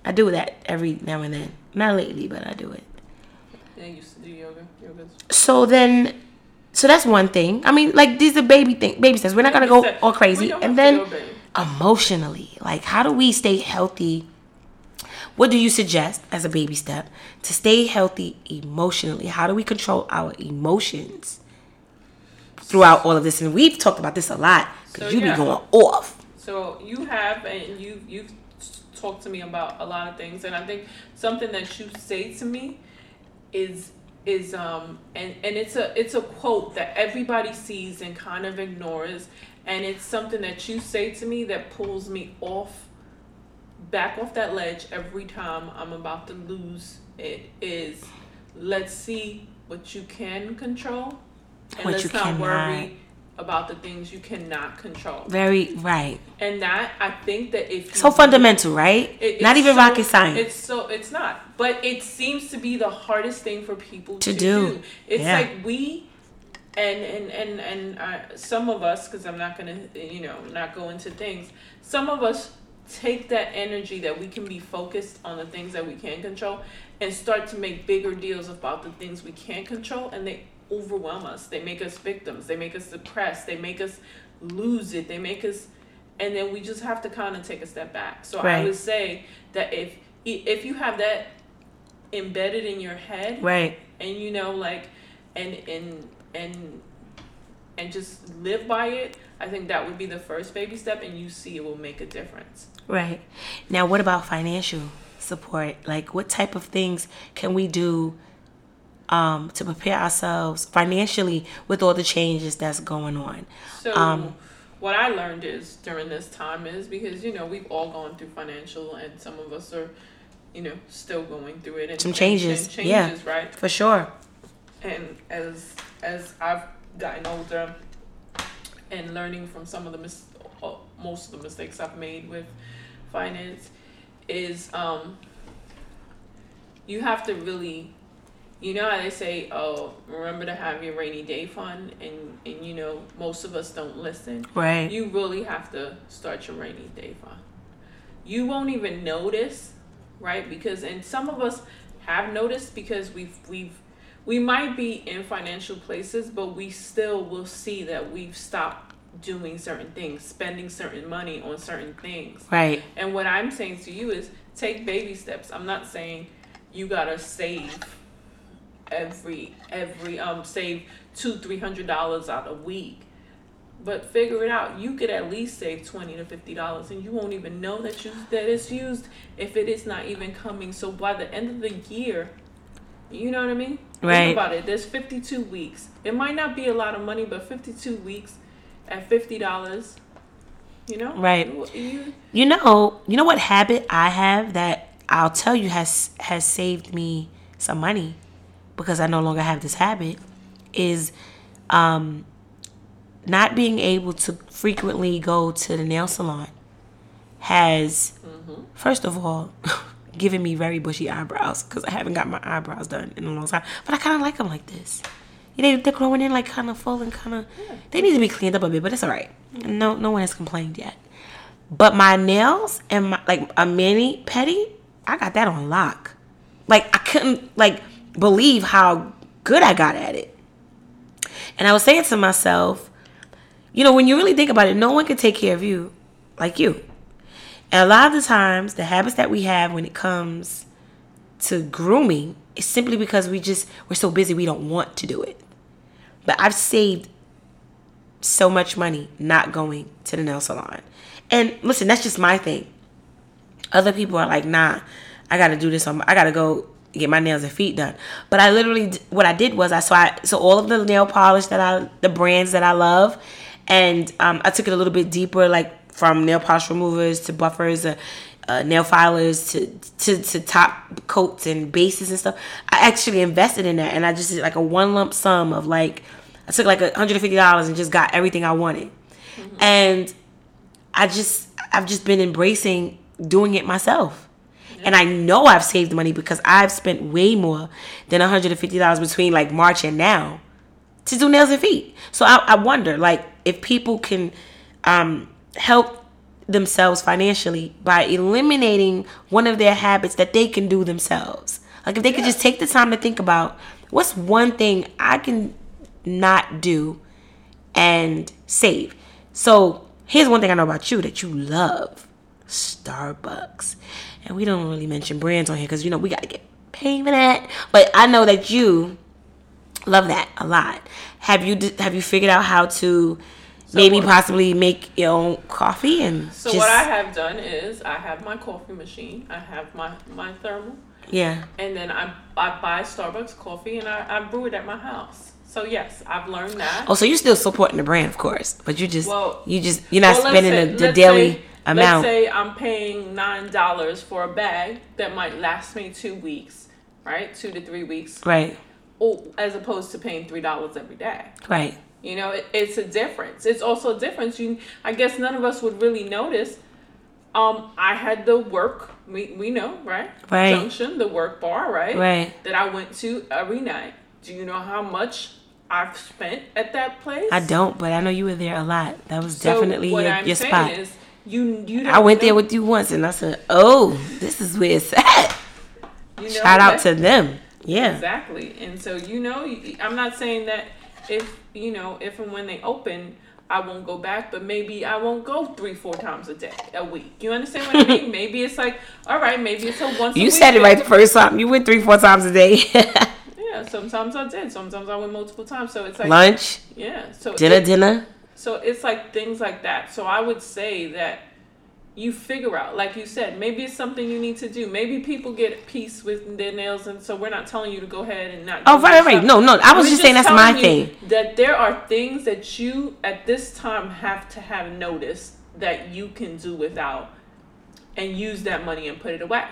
I do that every now and then. Not lately, but I do it. Yeah. I used to do yoga. Yoga's So then, so that's one thing. I mean, like these are baby thing, baby steps. We're not gonna go Baby step. all crazy. And then. Emotionally, like how do we stay healthy? What do you suggest as a baby step to stay healthy emotionally? How do we control our emotions throughout all of this? And we've talked about this a lot because So, you yeah. be going off. So you have, and you you've talked to me about a lot of things, and I think something that you say to me is is um and and it's a it's a quote that everybody sees and kind of ignores, and it's something that you say to me that pulls me off back off that ledge every time I'm about to lose it is let's see what you can control and What let's you not cannot. worry about the things you cannot control. Very right. And that I think that if So fundamental, right? it- Not even so- rocket science. It's so it's not, but it seems to be the hardest thing for people To to, do. do. It's Yeah. like we and and and and uh, some of us, because I'm not gonna you know not go into things. Some of us take that energy that we can be focused on the things that we can control and start to make bigger deals about the things we can't control, and they overwhelm us. They make us victims. They make us depressed. They make us lose it. They make us and then we just have to kind of take a step back. So I would say that if if you have that embedded in your head, Right. and you know like and and and and just live by it, I think that would be the first baby step, and you see it will make a difference. Right. Now, what about financial support? Like, what type of things can we do um, to prepare ourselves financially with all the changes that's going on? So Um, what I learned is during this time is because you know we've all gone through financial, and some of us are, you know, still going through it. And Some changes, and yeah. right? For sure. And as as I've gotten older and learning from some of the mis- uh, most of the mistakes I've made with finance is um you have to really you know how they say oh remember to have your rainy day fund and and you know most of us don't listen. Right. you really have to start your rainy day fund. You won't even notice right? Because and some of us have noticed because we've we've we might be in financial places but we still will see that we've stopped doing certain things spending certain money on certain things Right. and what I'm saying to you is take baby steps. I'm not saying you gotta save every every um save two three hundred dollars out a week. But figure it out. You could at least save twenty to fifty dollars, and you won't even know that you that it's used if it is not even coming. So by the end of the year, you know what I mean? Right. Think about it. There's fifty two weeks. It might not be a lot of money, but fifty two weeks at fifty dollars. You know? Right. You, you, You know, you know what habit I have that I'll tell you has has saved me some money because I no longer have this habit is um not being able to frequently go to the nail salon has first of all given me very bushy eyebrows because I haven't got my eyebrows done in a long time. But I kind of like them like this. You know, they're growing in like kind of full and kind of. They need to be cleaned up a bit, but it's all right. No, no one has complained yet. But my nails and my like a mini petty, I got that on lock. Like I couldn't like believe how good I got at it. And I was saying to myself, you know, when you really think about it, no one can take care of you like you. And a lot of the times, the habits that we have when it comes to grooming is simply because we just we're so busy we don't want to do it. But I've saved so much money not going to the nail salon. And listen, that's just my thing. Other people are like, nah, I gotta do this on. My, I gotta go get my nails and feet done. But I literally, what I did was I so so all of the nail polish that I, the brands that I love, and um, I took it a little bit deeper, like from nail polish removers to buffers, uh, uh, nail filers to, to to top coats and bases and stuff. I actually invested in that, and I just did like a one lump sum of like I took like a hundred and fifty dollars and just got everything I wanted, and I just I've just been embracing doing it myself. And I know I've saved money because I've spent way more than $150 between like March and now to do nails and feet. So I, I wonder like if people can um, help themselves financially by eliminating one of their habits that they can do themselves. Like if they could just take the time to think about what's one thing I can not do and save. So here's one thing I know about you that you love Starbucks. And we don't really mention brands on here because, you know, we got to get paid for that. But I know that you love that a lot. Have you have you figured out how to maybe what- possibly make your own coffee and So just, what I have done is I have my coffee machine, I have my my thermal, yeah and then I I buy Starbucks coffee and I, I brew it at my house. So yes, I've learned that. oh so you're still supporting the brand of course but you just Well- you just you're not Well, spending say- the, the daily say- amount Let's say I'm paying nine dollars for a bag that might last me two weeks, right? Two to three weeks, right or, as opposed to paying three dollars every day. right You know, it, it's a difference. It's also a difference. You, I guess, none of us would really notice. Um, I had the work. We we know, right? Right. Junction, the work bar, right? Right. That I went to every night. Do you know how much I've spent at that place? I don't but I know you were there a lot that was So definitely what your, I'm your spot Is you you I went there with you once and I said oh this is where it's at you know shout out to them yeah Exactly. And so, you know, I'm not saying that if, you know, if and when they open, I won't go back, but maybe I won't go three, four times a day, a week. You understand what I mean? maybe it's like, all right, maybe it's a once a You week said it right the first time. You went three, four times a day. Yeah, sometimes I did. Sometimes I went multiple times. So it's like, Lunch, yeah. So dinner, it- dinner. So it's like things like that. So I would say that you figure out, like you said, maybe it's something you need to do. Maybe people get peace with their nails, and so we're not telling you to go ahead and not. Oh, right, right. stuff. No, no. I was We're just saying that's my thing. That there are things that you at this time have to have noticed that you can do without, and use that money and put it away.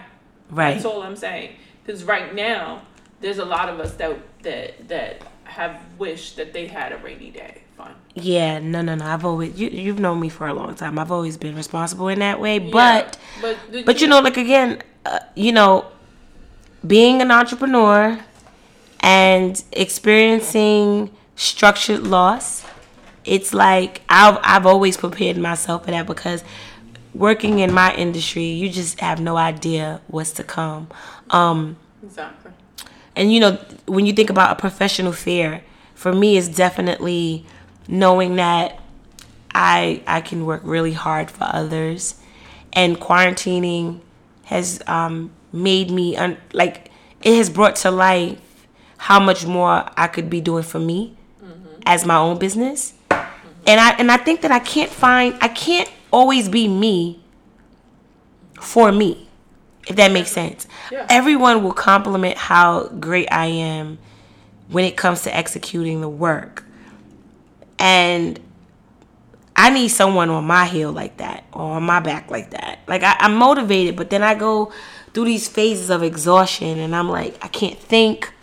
Right. That's all I'm saying. Because right now, there's a lot of us that that that have wished that they had a rainy day fun. Yeah, no, no, no. I've always you you've known me for a long time. I've always been responsible in that way, but but but you know, like again, uh, you know, being an entrepreneur and experiencing structured loss, it's like I've I've always prepared myself for that because working in my industry, you just have no idea what's to come. Um, exactly. And you know, when you think about a professional fair, for me, it's definitely knowing that I I can work really hard for others, and quarantining has um, made me un- like it has brought to life how much more I could be doing for me mm-hmm. as my own business. Mm-hmm. And I and I think that I can't find I can't always be me for me. If that makes sense. Yeah. Everyone will compliment how great I am when it comes to executing the work. And I need someone on my heel like that or on my back like that. Like I, am motivated, but then I go through these phases of exhaustion and I'm like, I can't think.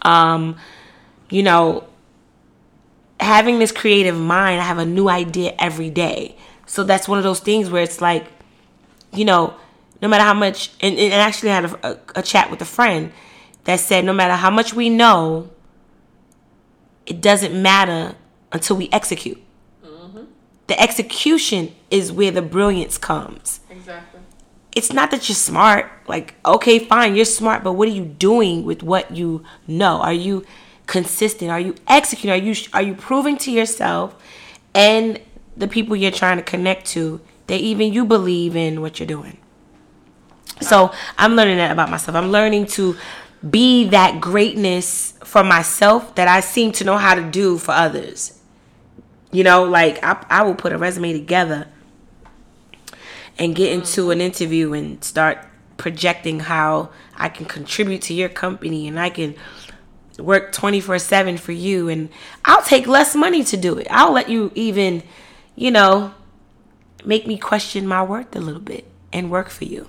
Um, you know, having this creative mind, I have a new idea every day. So that's one of those things where it's like, you know, no matter how much, and, and actually I had a, a, a chat with a friend that said, no matter how much we know, it doesn't matter until we execute. Mm-hmm. The execution is where the brilliance comes. Exactly. It's not that you're smart. Like, okay, fine, you're smart, but what are you doing with what you know? Are you consistent? Are you executing? Are you are you proving to yourself and the people you're trying to connect to that even you believe in what you're doing? So I'm learning that about myself. I'm learning to be that greatness for myself that I seem to know how to do for others. You know, like I, I will put a resume together and get into an interview and start projecting how I can contribute to your company and I can work 24 7 for you. And I'll take less money to do it. I'll let you even, you know, make me question my worth a little bit and work for you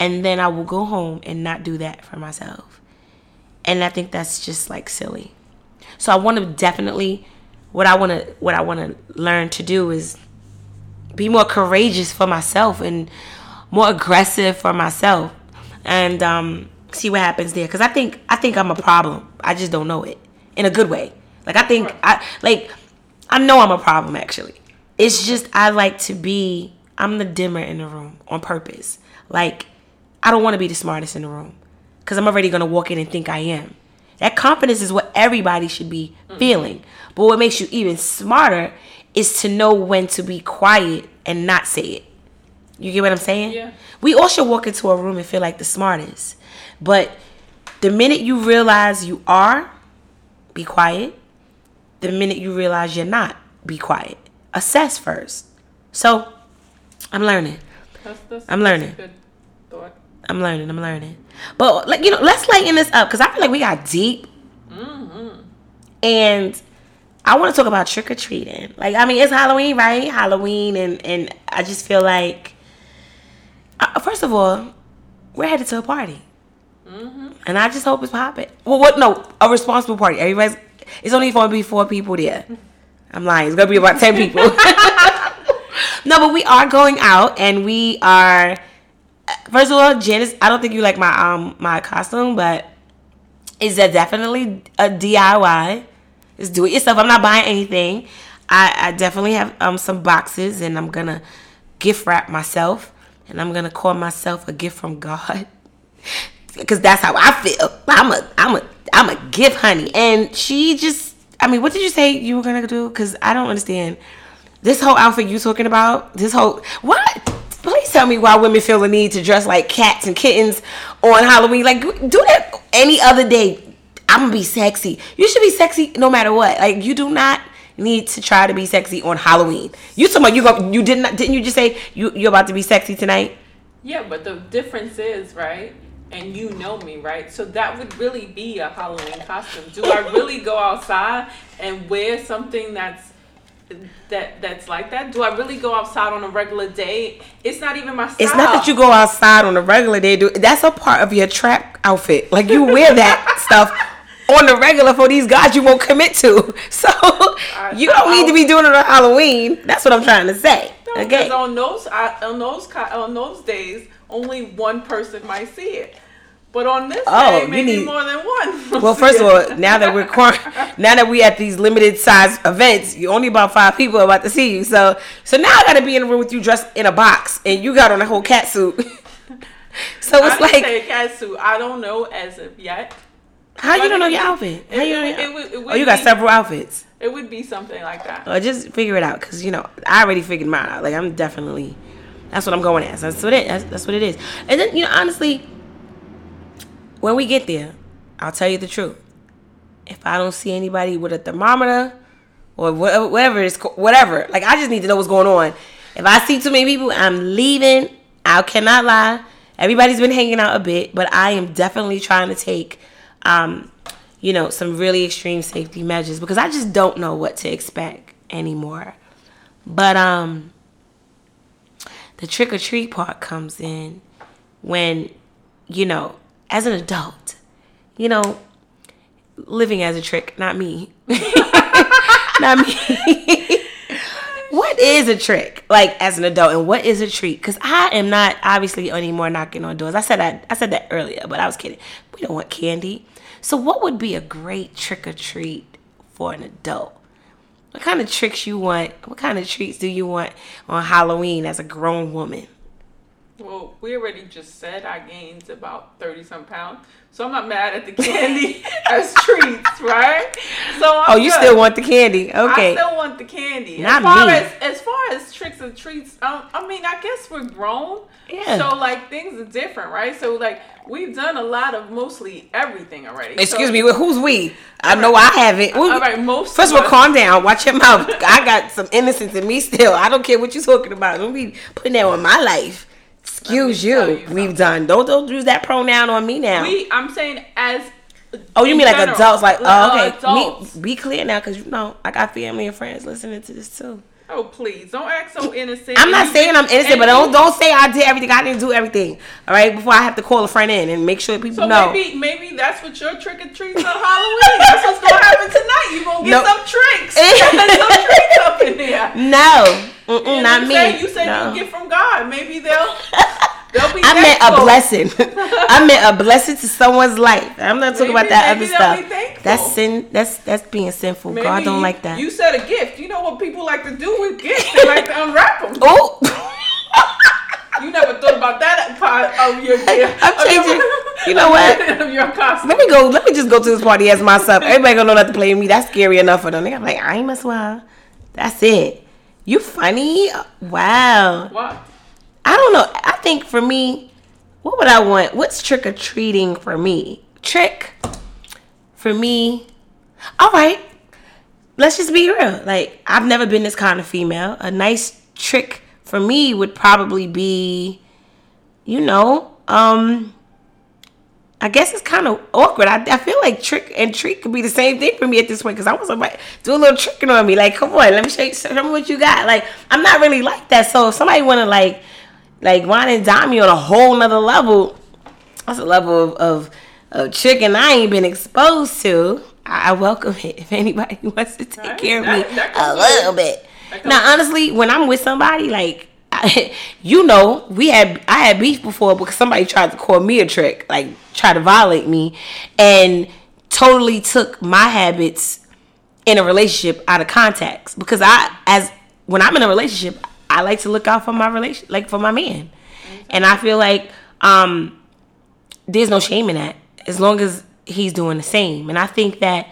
and then I will go home and not do that for myself. And I think that's just like silly. So I want to definitely what I want to what I want to learn to do is be more courageous for myself and more aggressive for myself and um, see what happens there cuz I think I think I'm a problem. I just don't know it in a good way. Like I think I like I know I'm a problem actually. It's just I like to be I'm the dimmer in the room on purpose. Like I don't want to be the smartest in the room because I'm already going to walk in and think I am. That confidence is what everybody should be feeling. But what makes you even smarter is to know when to be quiet and not say it. You get what I'm saying? Yeah. We all should walk into a room and feel like the smartest. But the minute you realize you are, be quiet. The minute you realize you're not, be quiet. Assess first. So, I'm learning. That's, that's, I'm learning. I'm learning. I'm learning. But like you know, let's lighten this up because I feel like we got deep. Mm-hmm. And I want to talk about trick or treating. Like I mean, it's Halloween, right? Halloween, and and I just feel like, uh, first of all, we're headed to a party, mm-hmm. and I just hope it's popping. Well, what? No, a responsible party. Everybody's. It's only going to be four people there. I'm lying. It's going to be about ten people. no, but we are going out, and we are first of all, Janice, I don't think you like my um my costume, but it's a definitely a DIY. It's do it yourself. I'm not buying anything. I, I definitely have um some boxes, and I'm gonna gift wrap myself, and I'm gonna call myself a gift from God, because that's how I feel. I'm a I'm a I'm a gift, honey, and she just. I mean, what did you say you were gonna do? Because I don't understand. This whole outfit you talking about, this whole what? Please tell me why women feel the need to dress like cats and kittens on Halloween. Like, do that any other day. I'm gonna be sexy. You should be sexy no matter what. Like, you do not need to try to be sexy on Halloween. You talking about you go? You didn't? Didn't you just say you you're about to be sexy tonight? Yeah, but the difference is right. And you know me, right? So that would really be a Halloween costume. Do I really go outside and wear something that's that that's like that? Do I really go outside on a regular day? It's not even my style. It's not that you go outside on a regular day. Do that's a part of your trap outfit. Like you wear that stuff on the regular for these guys you won't commit to. So you don't need to be doing it on Halloween. That's what I'm trying to say. No, Okay. because on those I, on those on those days, only one person might see it. But on this Oh, day, maybe need- more than one. Well, first of all, now that we're quar- now that we at these limited size events, you only about five people about to see you. So so now I got to be in a room with you dressed in a box, and you got on a whole cat suit. so it's didn't like, a cat suit. I don't know as of yet. How you don't know your outfit? How it- you know your- it would- it oh, you got be- several outfits. It would be something like that. Or just figure it out, cause you know I already figured mine out. Like I'm definitely, that's what I'm going as. That's what it. That's, that's what it is. And then you know honestly, when we get there, I'll tell you the truth. If I don't see anybody with a thermometer or whatever, whatever it's whatever, like I just need to know what's going on. If I see too many people, I'm leaving. I cannot lie. Everybody's been hanging out a bit, but I am definitely trying to take, um, you know, some really extreme safety measures because I just don't know what to expect anymore. But um, the trick or treat part comes in when, you know, as an adult, you know, living as a trick, not me. not me. what is a trick like as an adult and what is a treat because i am not obviously anymore knocking on doors i said that i said that earlier but i was kidding we don't want candy so what would be a great trick or treat for an adult? What kind of tricks you want? What kind of treats do you want on halloween as a grown woman Well, we already just said I gained about thirty some pounds, so I'm not mad at the candy as treats, right? So I'm oh you good. still want the candy okay I still want the candy. Not as far me. as as far as tricks and treats, um, I mean, I guess we're grown. Yeah. So like things are different, right? So like we've done a lot of mostly everything already. excuse So- me well, who's we i know i haven't All right, most First of all, calm down. Watch your mouth. I got some innocence in me still. I don't care what you're talking about. Don't be putting that on my life. Excuse Let me tell you. you. We've done. Don't don't use that pronoun on me now. We, I'm saying as. oh, you mean like adults? Like, oh, okay. adults. Me, be clear now, because you know I got family and friends listening to this too. Oh please, don't act so innocent. I'm not saying I'm innocent, but don't don't say I did everything. I didn't do everything. All right, before I have to call a friend in and make sure people So know. maybe maybe that's what your trick or treats on Halloween. That's what's gonna happen tonight. You gonna get No. some tricks. some tricks up in there. no, Mm-mm, not me. what You said No. you get from God. Maybe they'll. I meant a blessing. I meant a blessing to someone's life. I'm not talking about that maybe other stuff. That's sin. That's that's being sinful. Maybe God don't like that. You said a gift. You know what people like to do with gifts? They like to unwrap them. oh, You never thought about that part of your gift. I'm your- changing- you know what? of your costume. let me go. Let me just go to this party as myself. Everybody gonna know not to play with me. That's scary enough for them. I'm like, I ain't with her. That's it. You funny? Wow. What? I don't know. I think for me, what would I want? What's trick or treating for me? Trick for me. All right. Let's just be real. Like I've never been this kind of female. A nice trick for me would probably be, you know, um, I guess it's kind of awkward. I, I feel like trick and treat could be the same thing for me at this point because I want somebody do a little tricking on me. Like, come on, let me show you, show me what you got. Like, I'm not really like that. So if somebody want to like, like wine and me on a whole nother level, that's a level of, of, of chicken I ain't been exposed to. I, I welcome it if anybody wants to take Right. care of That- me that a little it. bit. Now, honestly, when I'm with somebody, like, I, you know, we had I had beef before because somebody tried to call me a trick, like try to violate me, and totally took my habits in a relationship out of context. Because I, as when I'm in a relationship, I like to look out for my relation, like for my man, and I feel like um, there's no shame in that as long as he's doing the same. And I think that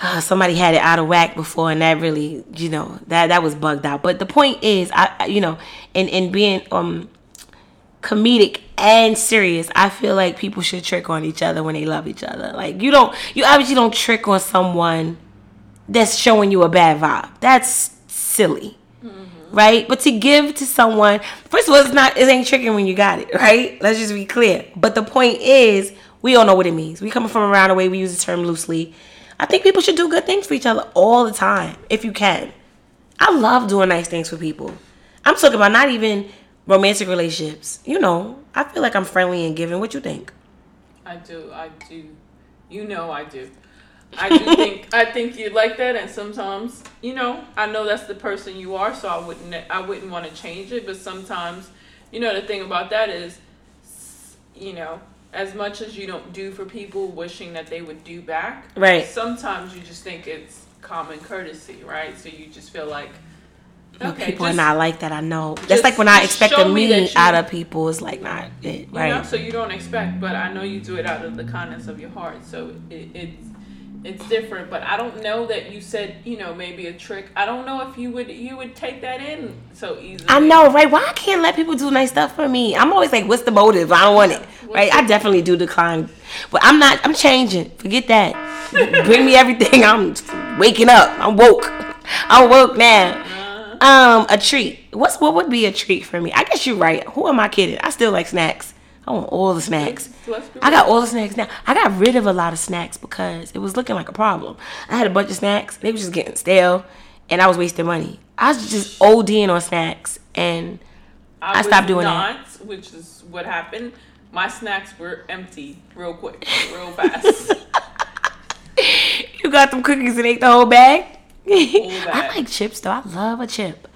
uh, somebody had it out of whack before, and that really, you know, that that was bugged out. But the point is, I, you know, in in being um comedic and serious, I feel like people should trick on each other when they love each other. Like you don't, you obviously don't trick on someone that's showing you a bad vibe. That's silly. Right, but to give to someone, first of all, it's not, it ain't tricking when you got it, right? Let's just be clear. But the point is, we all know what it means. We coming from around the way we use the term loosely. I think people should do good things for each other all the time, if you can. I love doing nice things for people. I'm talking about not even romantic relationships. You know, I feel like I'm friendly and giving. What you think? I do. I do. You know I do. I do think I think you'd like that, and sometimes you know I know that's the person you are, so I wouldn't I wouldn't want to change it. But sometimes, you know, the thing about that is, you know, as much as you don't do for people, wishing that they would do back. Right. Sometimes you just think it's common courtesy, right? So you just feel like. Okay, people just, are not like that. I know. That's like when I expect a me mean you- out of people. It's like not it, You know, right. so you don't expect, but I know you do it out of the kindness of your heart. So it, it's it's different. But I don't know that you said you know maybe a trick. I don't know if you would you would take that in so easily. I know, right? Why I can't let people do nice stuff for me? I'm always like, what's the motive? I don't want it. What's Right? I definitely do decline. But I'm not I'm changing. Forget that. Bring me everything. I'm waking up. I'm woke. I'm woke now. Um, a treat. What's what would be a treat for me? I guess you're right. Who am I kidding? I still like snacks. I want all the snacks. I got all the snacks now. I got rid of a lot of snacks because it was looking like a problem. I had a bunch of snacks. They were just getting stale, and I was wasting money. I was just ODing on snacks, and I was stopped doing not, that. which is what happened. My snacks were empty real quick, real fast. you got them cookies and ate the whole bag. bag. I like chips though. I love a chip.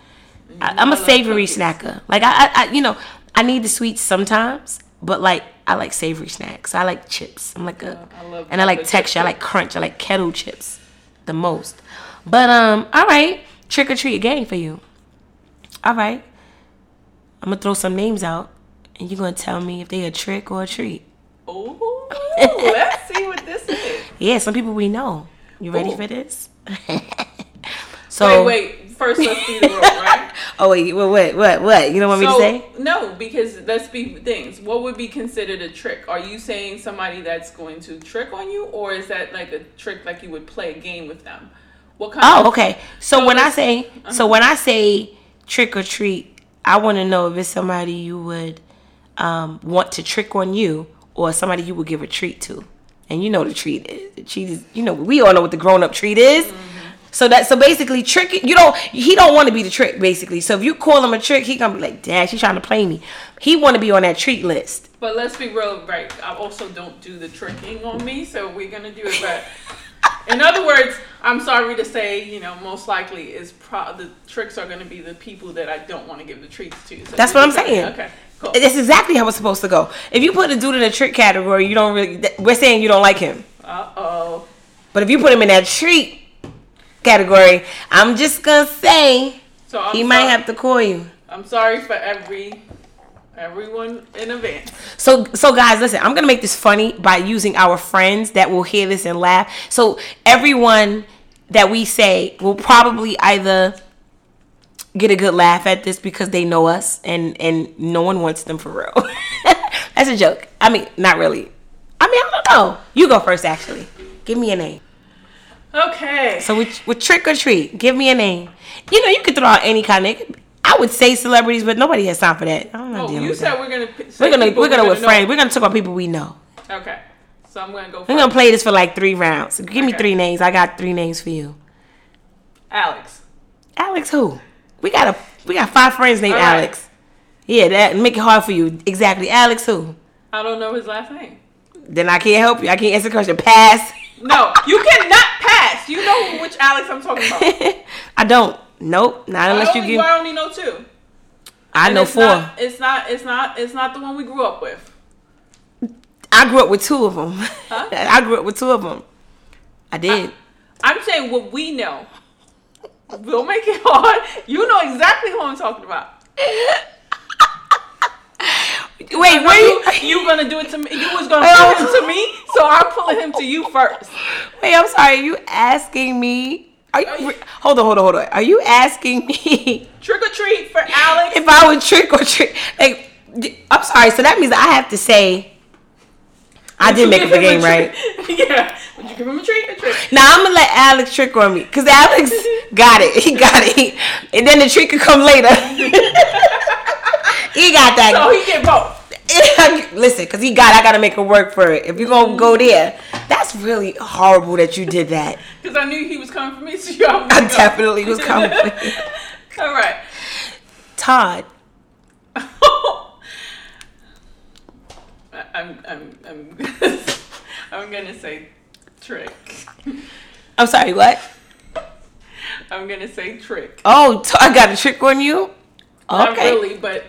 Mm, I, I'm a savory cookies. snacker. Like I, I, I, you know, I need the sweets sometimes, but like I like savory snacks. I like chips. I'm like a, I and I like texture. I like crunch. I like kettle chips, the most. But um, all right, trick or treat game for you. All right, I'm gonna throw some names out, and you're gonna tell me if they a trick or a treat. Ooh, let's see what this is. Yeah, some people we know. You ready Ooh. for this? so Wait, wait. First, let's do the roll, right? Oh wait, what, what, what, what? You don't want me to say? No, because let's be things. What would be considered a trick? Are you saying somebody that's going to trick on you, or is that like a trick like you would play a game with them? What kind? Oh, of, okay. So, So when I say, uh-huh. so when I say trick or treat, I want to know if it's somebody you would um, want to trick on you, or somebody you would give a treat to. And you know the treat is. The treat is. You know we all know what the grown up treat is. Mm-hmm. So that so basically trick you don't he don't want to be the trick basically. So if you call him a trick, he gonna be like, Dad, she's trying to play me. He want to be on that treat list. But let's be real, right? I also don't do the tricking on me, so we're gonna do it. But in other words, I'm sorry to say, you know, most likely is pro- the tricks are gonna be the people that I don't want to give the treats to. So That's what I'm saying. Okay, cool. That's exactly how it's supposed to go. If you put a dude in a trick category, you don't really. We're saying you don't like him. Uh oh. But if you put him in that treat category, I'm just gonna say So he might have to call you. I'm sorry for every everyone in advance. So, so guys, listen. I'm gonna make this funny by using our friends that will hear this and laugh. So everyone that we say will probably either get a good laugh at this because they know us and and no one wants them for real. That's a joke. I mean, not really. I mean, I don't know. You go first, actually. Give me a name. Okay. So with, with trick or treat, give me a name. You know, you could throw out any kind of. I would say celebrities, but nobody has time for that. I'm not oh, dealing you with said that. we're gonna. We're gonna we're gonna with friends. We're gonna talk about people we know. Okay. So I'm gonna go. We're gonna play this for like three rounds. Give me three names. I got three names for you. Alex. Alex, who? We got a we got five friends named right. Alex. Yeah, that make it hard for you. Exactly, Alex, who? I don't know his last name. Then I can't help you. I can't answer the question. Pass. No, you cannot pass. You know which Alex I'm talking about. I don't. Nope. Not unless I you only, give. I only know two. I And know it's four. Not, it's not. It's not. It's not the one we grew up with. I grew up with two of them. Huh? I grew up with two of them. I did. I'm saying what we know. We'll make it hard. You know exactly who I'm talking about. Wait, I wait, you, you gonna do it to me. You was gonna pull him to me, so I'm pulling him to you first. wait. I'm sorry. Are you asking me? Are you? Hold on, hold on, hold on. Are you asking me Trick or treat for Alex. if I would trick or treat? Like, I'm sorry. So that means I have to say. I did make up the game, right? yeah. Would you give him a treat or treat? Now I'm gonna let Alex trick on me because Alex got it. He got it. And then the treat could come later. he got that. So he get both. Listen, because he got, I gotta make it work for it. If you're gonna go mm-hmm. there, That's really horrible that you did that. Because I knew he was coming for me, so you I definitely was coming for you. All right. Todd. I'm I'm I'm I'm gonna say trick. I'm sorry, what? I'm gonna say trick. Oh, t- I got a trick on you? Not Okay. really, but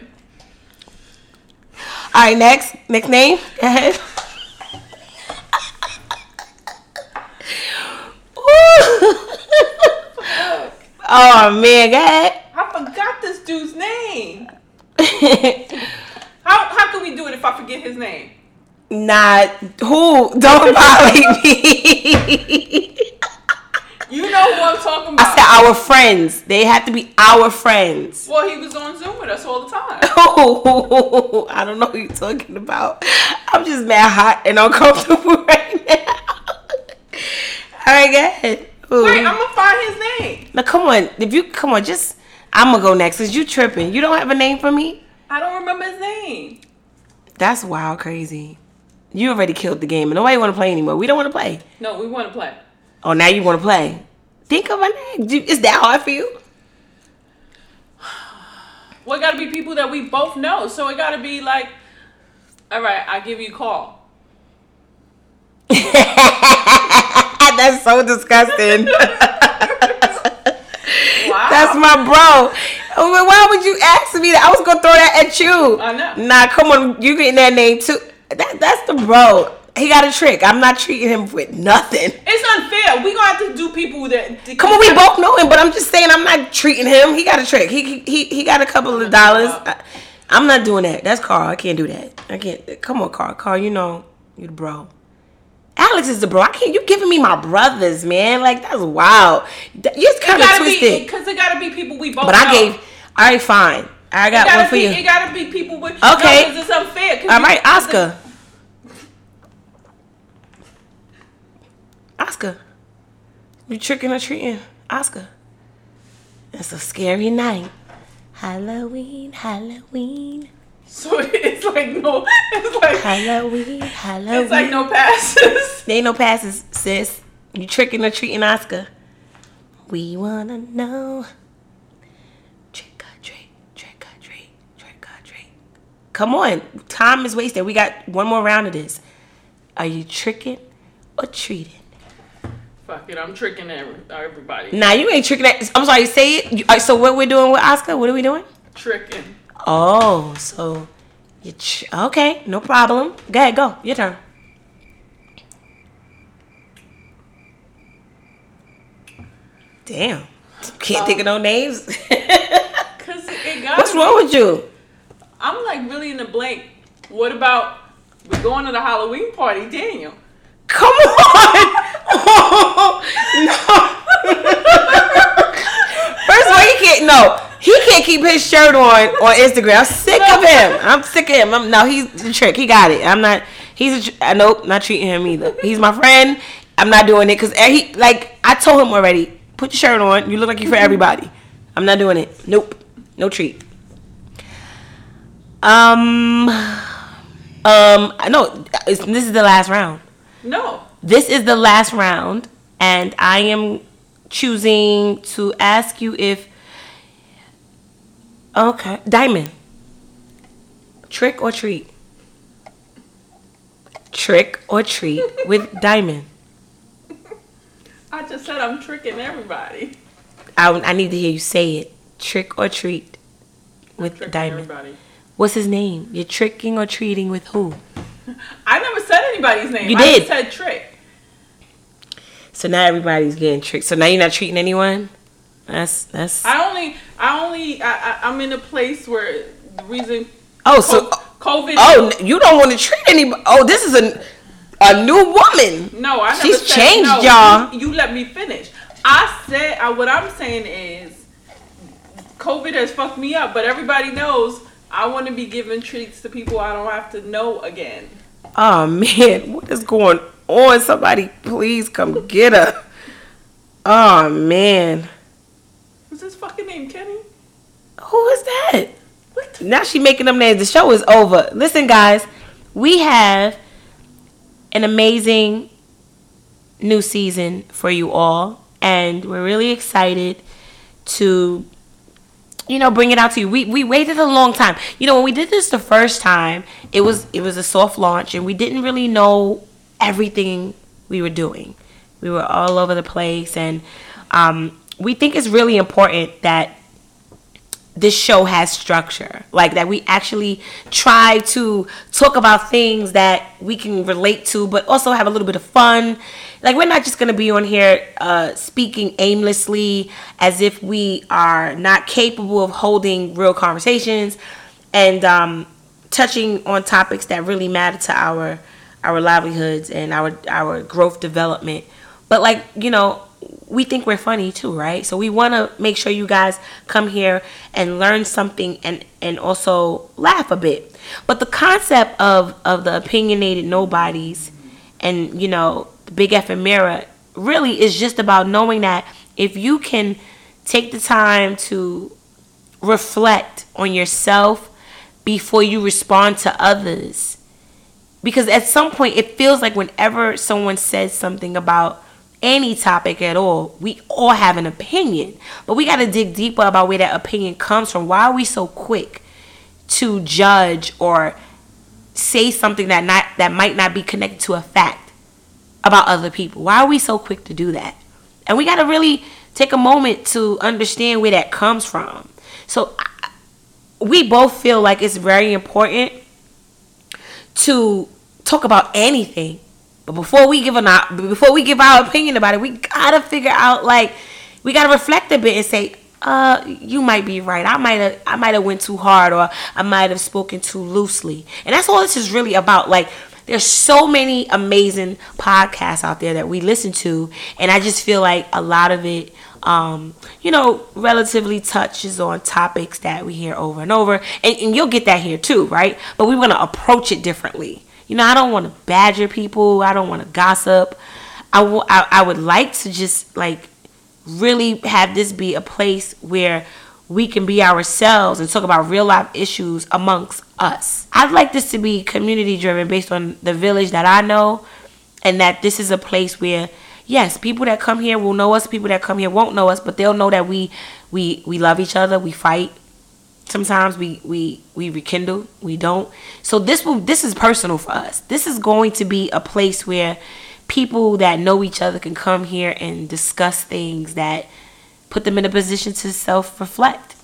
All right, next. Next name. Go ahead. oh, man. Go ahead. I forgot this dude's name. How how can we do it if I forget his name? Not who? Don't violate me. You know who I'm talking about. I said our friends. They have to be our friends. well, he was on Zoom with us all the time. Oh, I don't know who you're talking about. I'm just mad hot and uncomfortable right now. All right, go ahead. Who? Wait, I'm gonna find his name. now come on. If you come on, just I'm gonna go next. Cause you tripping. You don't have a name for me. I don't remember his name. That's wild, crazy. You already killed the game, and nobody want to play anymore. We don't want to play. No, we want to play. Oh, now you want to play. Think of a name. Is that hard for you? Well, it gotta be people that we both know. So it gotta be like, all right, I give you a call. That's so disgusting. Wow. That's my bro. Why would you ask me that? I was gonna throw that at you. I know. Nah, come on, you getting that name too? That, that's the bro. He got a trick. I'm not treating him with nothing. It's unfair. We gonna have to do people that. Come on, we both know him, but I'm just saying I'm not treating him. He got a trick. He he he got a couple of dollars. I, I'm not doing that. That's Carl. I can't do that. I can't. Come on, Carl. Carl, you know you the bro. Alex is the bro. I can't. You giving me my brothers, man? Like that's wild. You're kind of twisted. be because it gotta be people we both. but know. I gave. All right, fine. I got one for be, you. It gotta be people with. Okay. No, 'cause it's unfair. All right, Oscar. Oscar. You tricking or treating? Oscar. It's a scary night. Halloween, Halloween, So it's like no. It's like Halloween, Halloween. it's like no passes. There ain't no passes, sis. You tricking or treating Oscar? We wanna know. Trick or treat, trick or treat, trick or treat. Come on, time is wasted. We got one more round of this. Are you tricking or treating? Fuck it, I'm tricking every, everybody. Nah, you ain't tricking. That. I'm sorry, say it. You- uh, So what we're doing with Oscar? What are we doing? Tricking. Oh, so you tr- okay? No problem. Go ahead, go. Your turn. Damn, can't think of no names. Cause it got. What's wrong with you? I'm like really in the blank. What about we going to the Halloween party, Daniel? Come on! no. First of all, he can't. No, he can't keep his shirt on on Instagram. I'm sick of him. I'm sick of him. I'm, no, he's the trick. He got it. I'm not. He's a. I nope. Not treating him either. He's my friend. I'm not doing it because he like I told him already. Put your shirt on. You look like you're for everybody. I'm not doing it. Nope. No treat. Um. Um. No. It's, this is the last round. No. This is the last round, and I am choosing to ask you if. Okay, Diamond. Trick or treat? Trick or treat with Diamond. I just said I'm tricking everybody. I, I need to hear you say it. Trick or treat with Diamond. everybody. What's his name? You're tricking or treating with who? I never said anybody's name. You I did. said trick. So now everybody's getting tricked. So now you're not treating anyone. That's that's. I only, I only, I, I, I'm in a place where the reason. Oh, so COVID. Oh, you don't want to treat anybody. Oh, this is a a new woman. No, I never She's said changed, no. y'all. You, you let me finish. I said I, what I'm saying is, COVID has fucked me up, but everybody knows I want to be giving treats to people I don't have to know again. Oh man, what is going on? Somebody please come get her. Oh man, What's his fucking name, Kenny? who is that? What? Now she making them names. The show is over. Listen, guys, we have an amazing new season for you all, and we're really excited to you know bring it out to you. We we waited a long time. You know when we did this the first time it was it was a soft launch and we didn't really know everything we were doing. We were all over the place and um, we think it's really important that this show has structure. Like that we actually try to talk about things that we can relate to but also have a little bit of fun like we're not just going to be on here uh, speaking aimlessly as if we are not capable of holding real conversations and um, touching on topics that really matter to our our livelihoods and our our growth development but like you know we think we're funny too, right? So we want to make sure you guys come here and learn something and and also laugh a bit. But the concept of of the opinionated nobodies and you know Big FN Mirror really is just about knowing that if you can take the time to reflect on yourself before you respond to others because at some point it feels like whenever someone says something about any topic at all, we all have an opinion. But we got to dig deeper about where that opinion comes from. Why are we so quick to judge or say something that not that might not be connected to a fact about other people? Why are we so quick to do that? And we got to really take a moment to understand where that comes from. So we both feel like it's very important to talk about anything but before we give an before we give our opinion about it, we gotta figure out like we gotta reflect a bit and say, uh, you might be right. I might have I might have went too hard or I might have spoken too loosely. And that's all this is really about. Like there's so many amazing podcasts out there that we listen to and I just feel like a lot of it um, you know, relatively touches on topics that we hear over and over. And, and you'll get that here too, right? But we want to approach it differently. You know, I don't want to badger people. I don't want to gossip. I, w- I, I would like to just like really have this be a place where we can be ourselves and talk about real life issues amongst us. I'd like this to be community driven based on the village that I know and that this is a place where yes, people that come here will know us, people that come here won't know us, but they'll know that we we we love each other, we fight, sometimes we we we rekindle we don't. So this will this is personal for us. This is going to be a place where people that know each other can come here and discuss things that put them in a position to self-reflect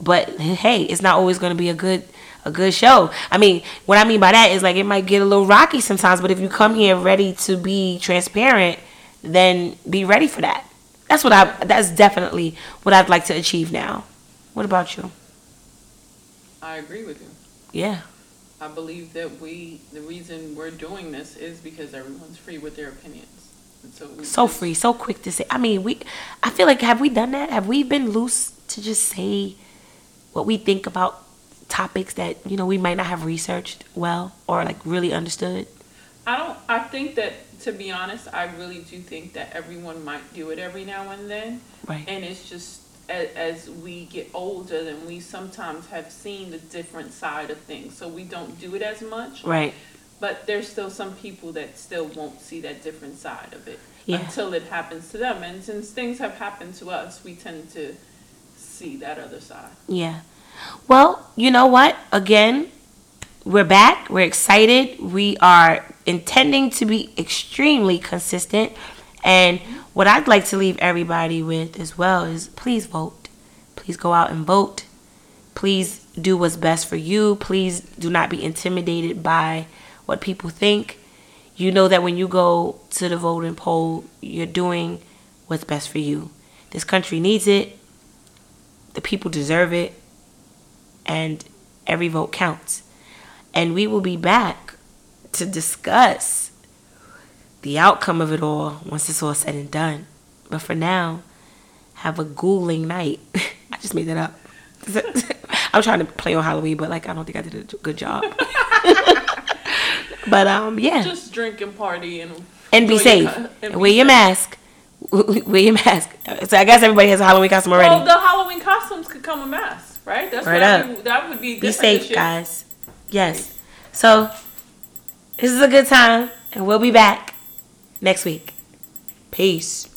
but hey it's not always going to be a good a good show i mean what i mean by that is like it might get a little rocky sometimes but if you come here ready to be transparent then be ready for that that's what i that's definitely what i'd like to achieve now what about you I agree with you. Yeah. I believe that we, the reason we're doing this is because everyone's free with their opinions. So so free, so quick to say. I mean, we. I feel like have we done that? Have we been loose to just say what we think about topics that you know we might not have researched well or like really understood? I don't. I think that to be honest, I really do think that everyone might do it every now and then. Right. And it's just as, as we get older, then we sometimes have seen the different side of things. So we don't do it as much. Right. But there's still some people that still won't see that different side of it yeah. until it happens to them. And since things have happened to us, we tend to see that other side. Yeah. Well, you know what? Again, we're back. We're excited. We are intending to be extremely consistent. And what I'd like to leave everybody with as well is please vote. Please go out and vote. Please do what's best for you. Please do not be intimidated by what people think. You know that when you go to the voting poll, you're doing what's best for you. This country needs it. The people deserve it. And every vote counts. And we will be back to discuss the outcome of it all once it's all said and done. But for now, have a ghouling night. I just made that up. I'm trying to play on Halloween, but like I don't think I did a good job. but um, yeah. Just drink and party and and be safe. Your, and, and wear your mask. wear your mask. So I guess everybody has a Halloween costume already. Well, the Halloween costumes could come a masks, right? That's right up. that would be. Be safe, guys. Yes. So this is a good time, and we'll be back next week. Peace.